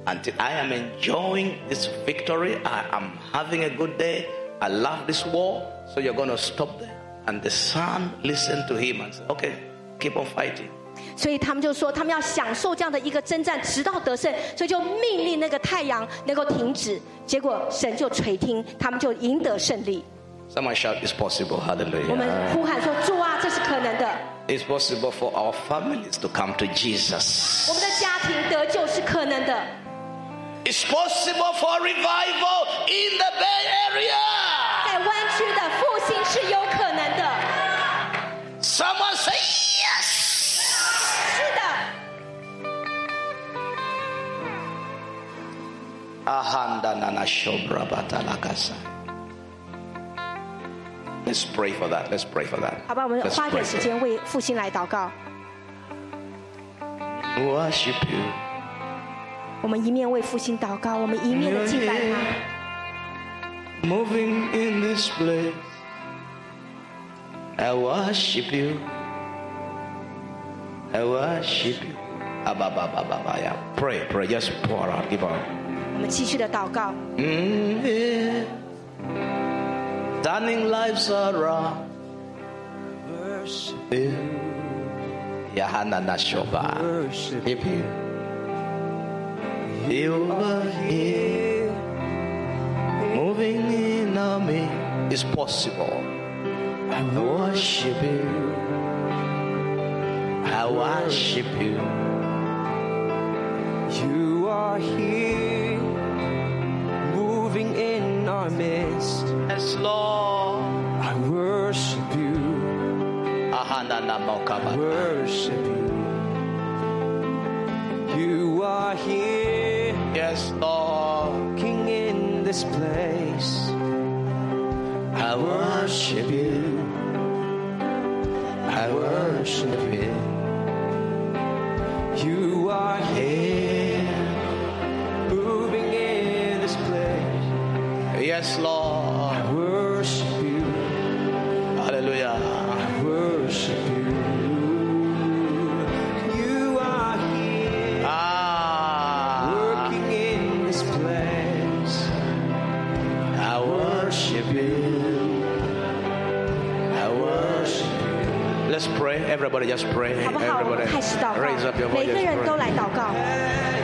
until I am enjoying this victory. I am having a good day. I love this war. So you're gonna stop there. And the son listened to him and said, okay, keep on fighting. 所以他们就说，他们要享受这样的一个征战，直到得胜，所以就命令那个太阳能够停止。结果神就垂听，他们就赢得胜利。Someone shout, it's possible. Hallelujah. 我们呼喊说：“主啊，这是可能 的。 It's possible for our families to come to 我 Jesus. 们的家庭得救是可能的， It's possible for revival in the Bay Area. 在湾区的复兴是有可能的。 Someone say yes. 是的， Ahanda nana shobra batalakasa. Let's pray for that. Let's pray for that. 好吧，我们 Let's 花一 pray 点时 for 间为复兴来祷告。 that. Worship you. 我们一面为复兴祷告，我们一面的敬拜他。 Moving in this place. I worship you. I worship you. Ababababaya. Pray, pray. Just pour out. Give out. 我们继续的祷告。 Mm, yeah. Turning lives around. Worship, you. Yahana Nashoba. worship If you, you are here, moving in on me, it's possible. I worship you. I worship you. You are here, moving in in our midst. As Lord. I worship you. I worship you. You are here. Yes, Lord. King in this place. I worship you. I worship you. You are here. Yes, Lord. I worship you. Hallelujah. I worship you. You are here. Ah. I worship you. I worship you. Let's pray. Everybody just pray. Everybody raise up your voice.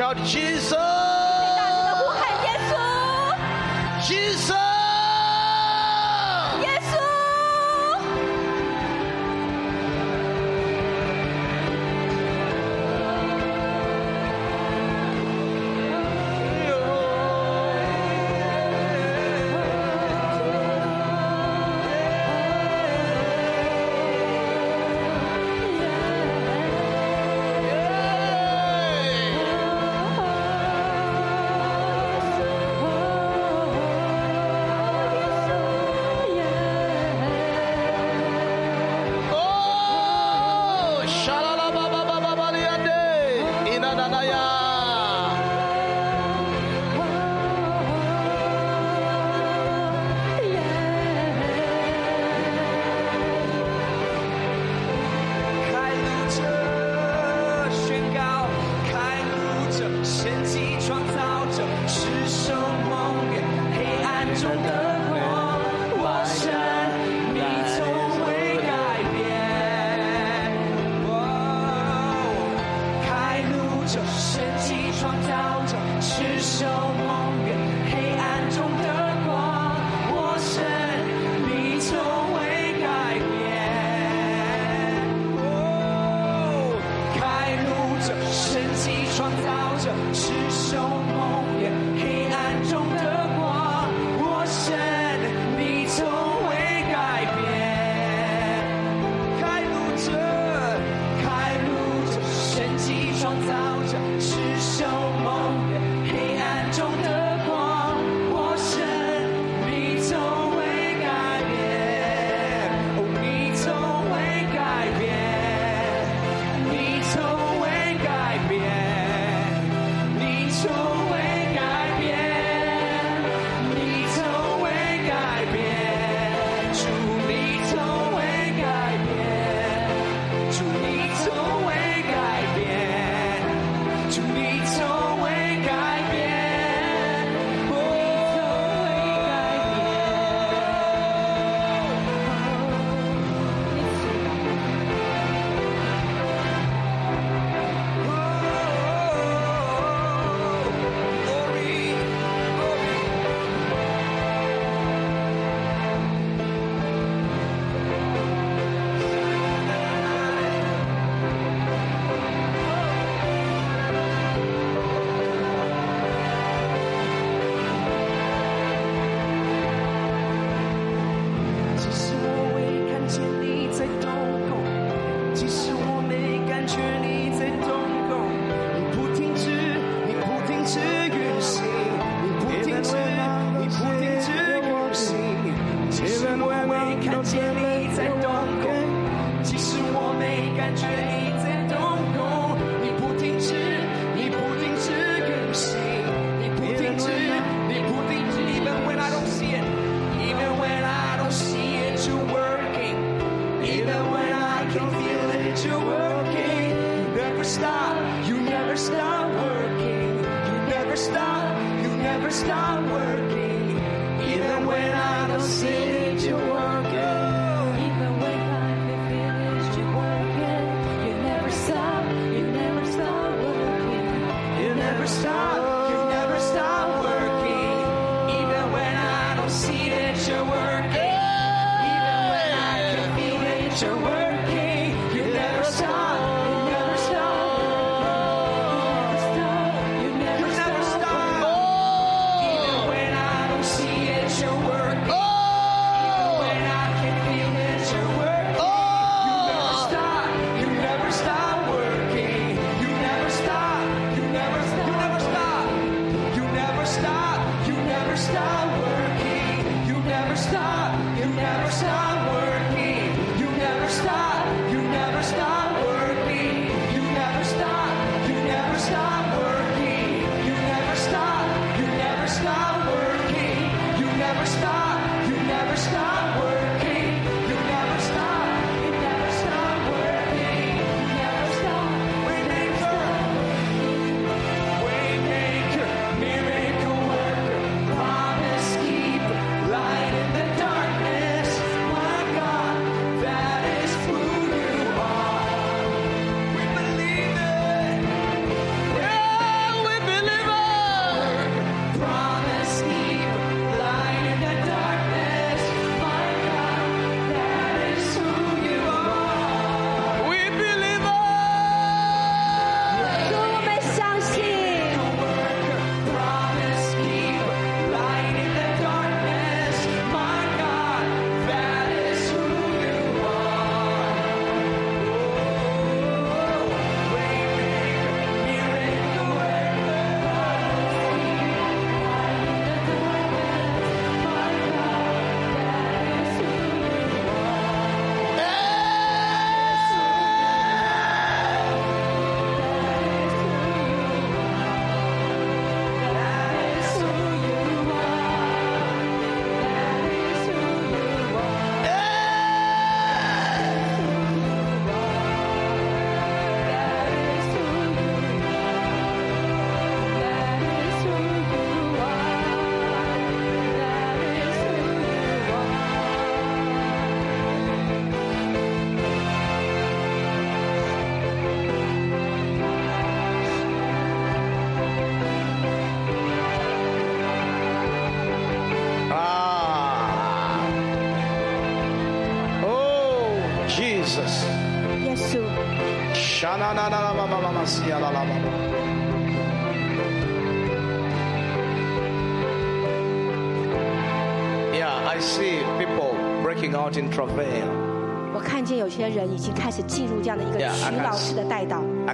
Shout, Jesus! Yeah, I see people breaking out in travail. 我看见有些人已经开始进入这样的一个 Yeah, can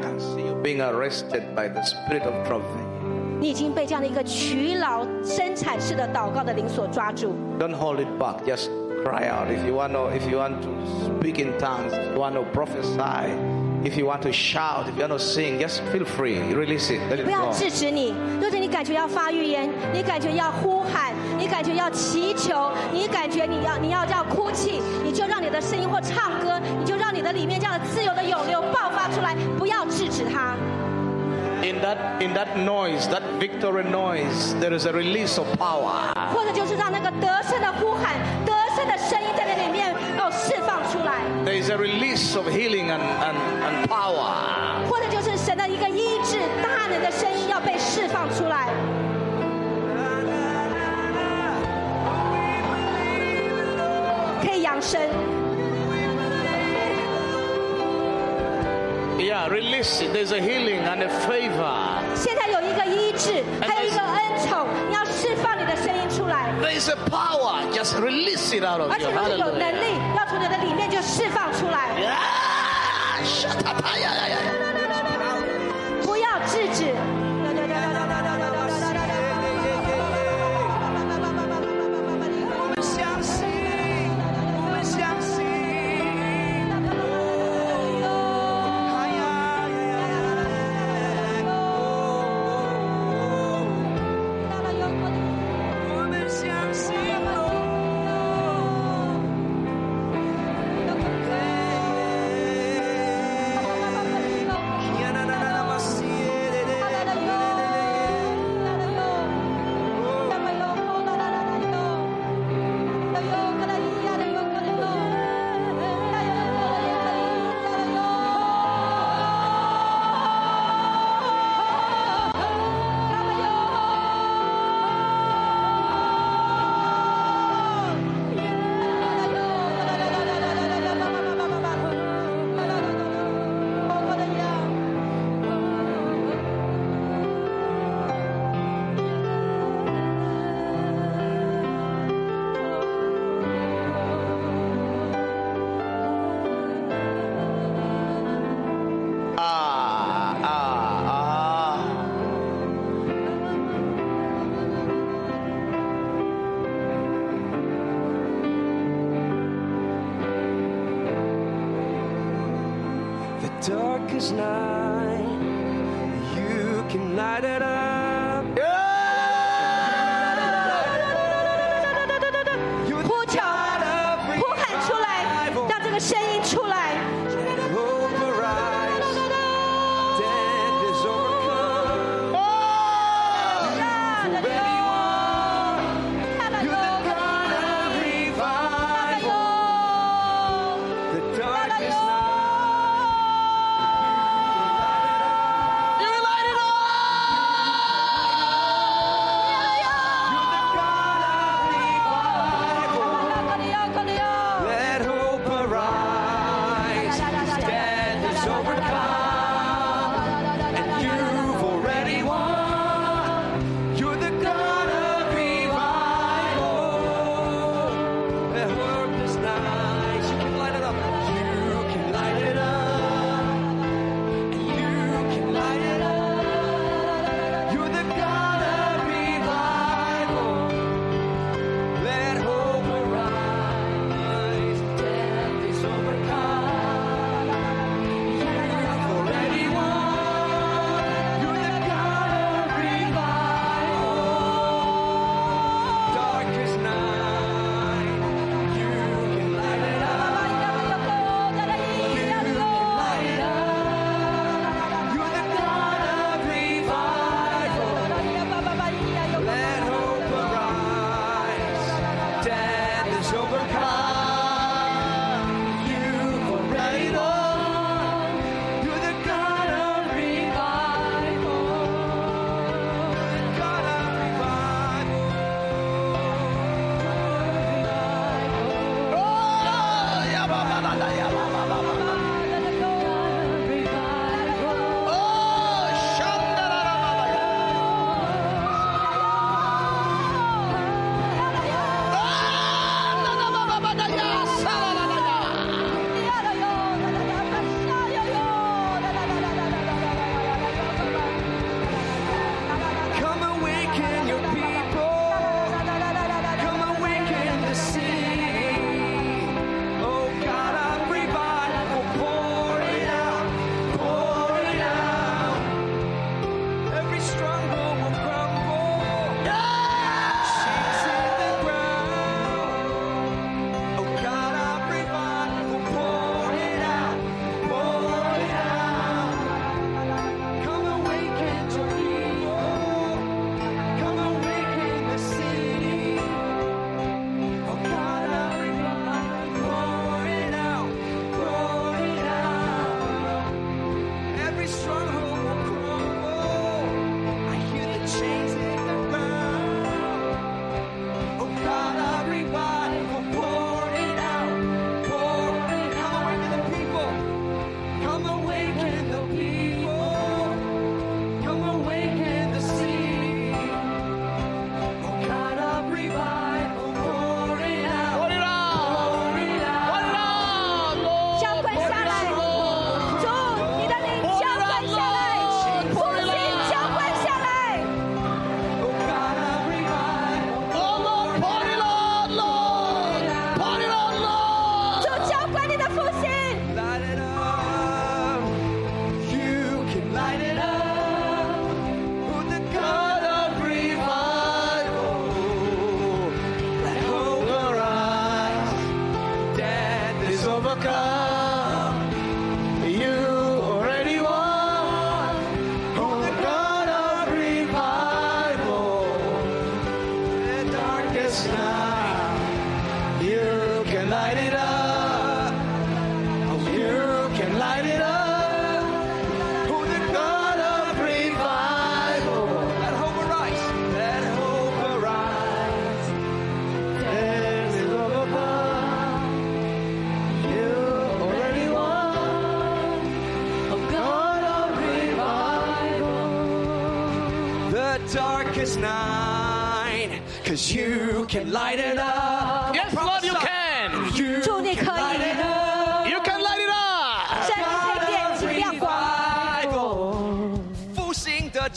can see you being arrested by the spirit of travail. 你已经被这样的一个劬劳生产式的祷告的灵所抓住。Don't hold it back. Just cry out if you want to. If you want to speak in tongues, if you want to prophesy, if you want to shout, if you want to sing, just feel free. Release it. Let it 不要 go. 制止你。若是你感觉要发预言，你感觉要呼喊，你感觉要祈求，你感觉你要你要要哭泣，你就让你的声音或唱歌，你就让你的里面这样的自由的涌流爆发出来，不要制止它。 In that, in that noise, that victory noise, there is a release of power. 或者就是让那个得胜的呼喊、得胜的声音在那 is a release of healing and, and, and power. 或者就是神的一个医治大能的声音要被释放出来。可以扬声， Yeah, release it. There's a healing and a favor. 现在有一个医治，还有一个恩宠，你要释放你的声音出来。There is a power, just release it out of you. 而且如果有能力，要从你的里面就释放出来。啊！Darkest night,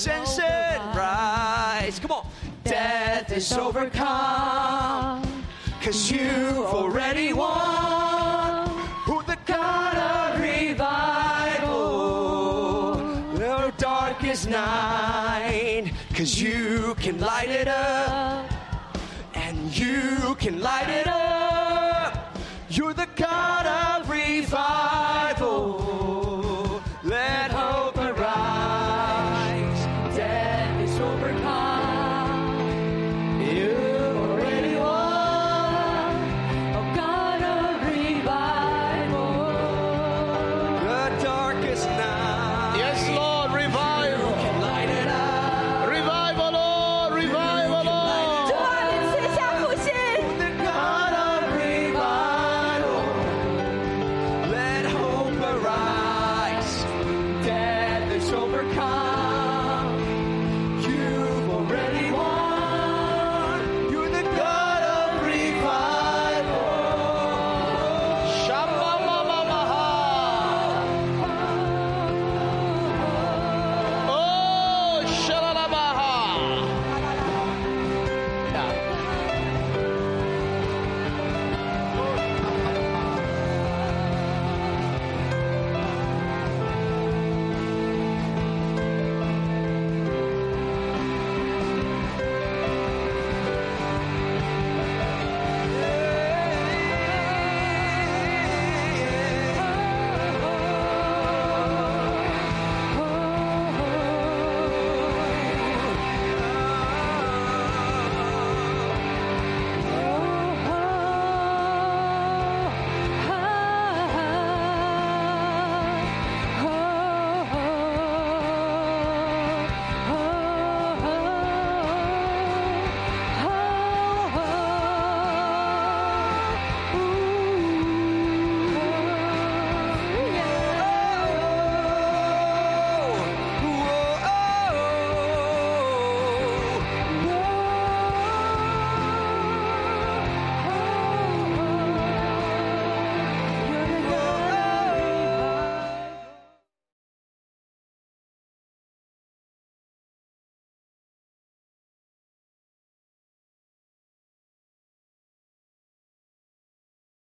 Jensen, rise. Come on. Death is overcome, cause you've already won. Who the God of revival, the darkest night, cause you can light it up, and you can light it up. You're the God of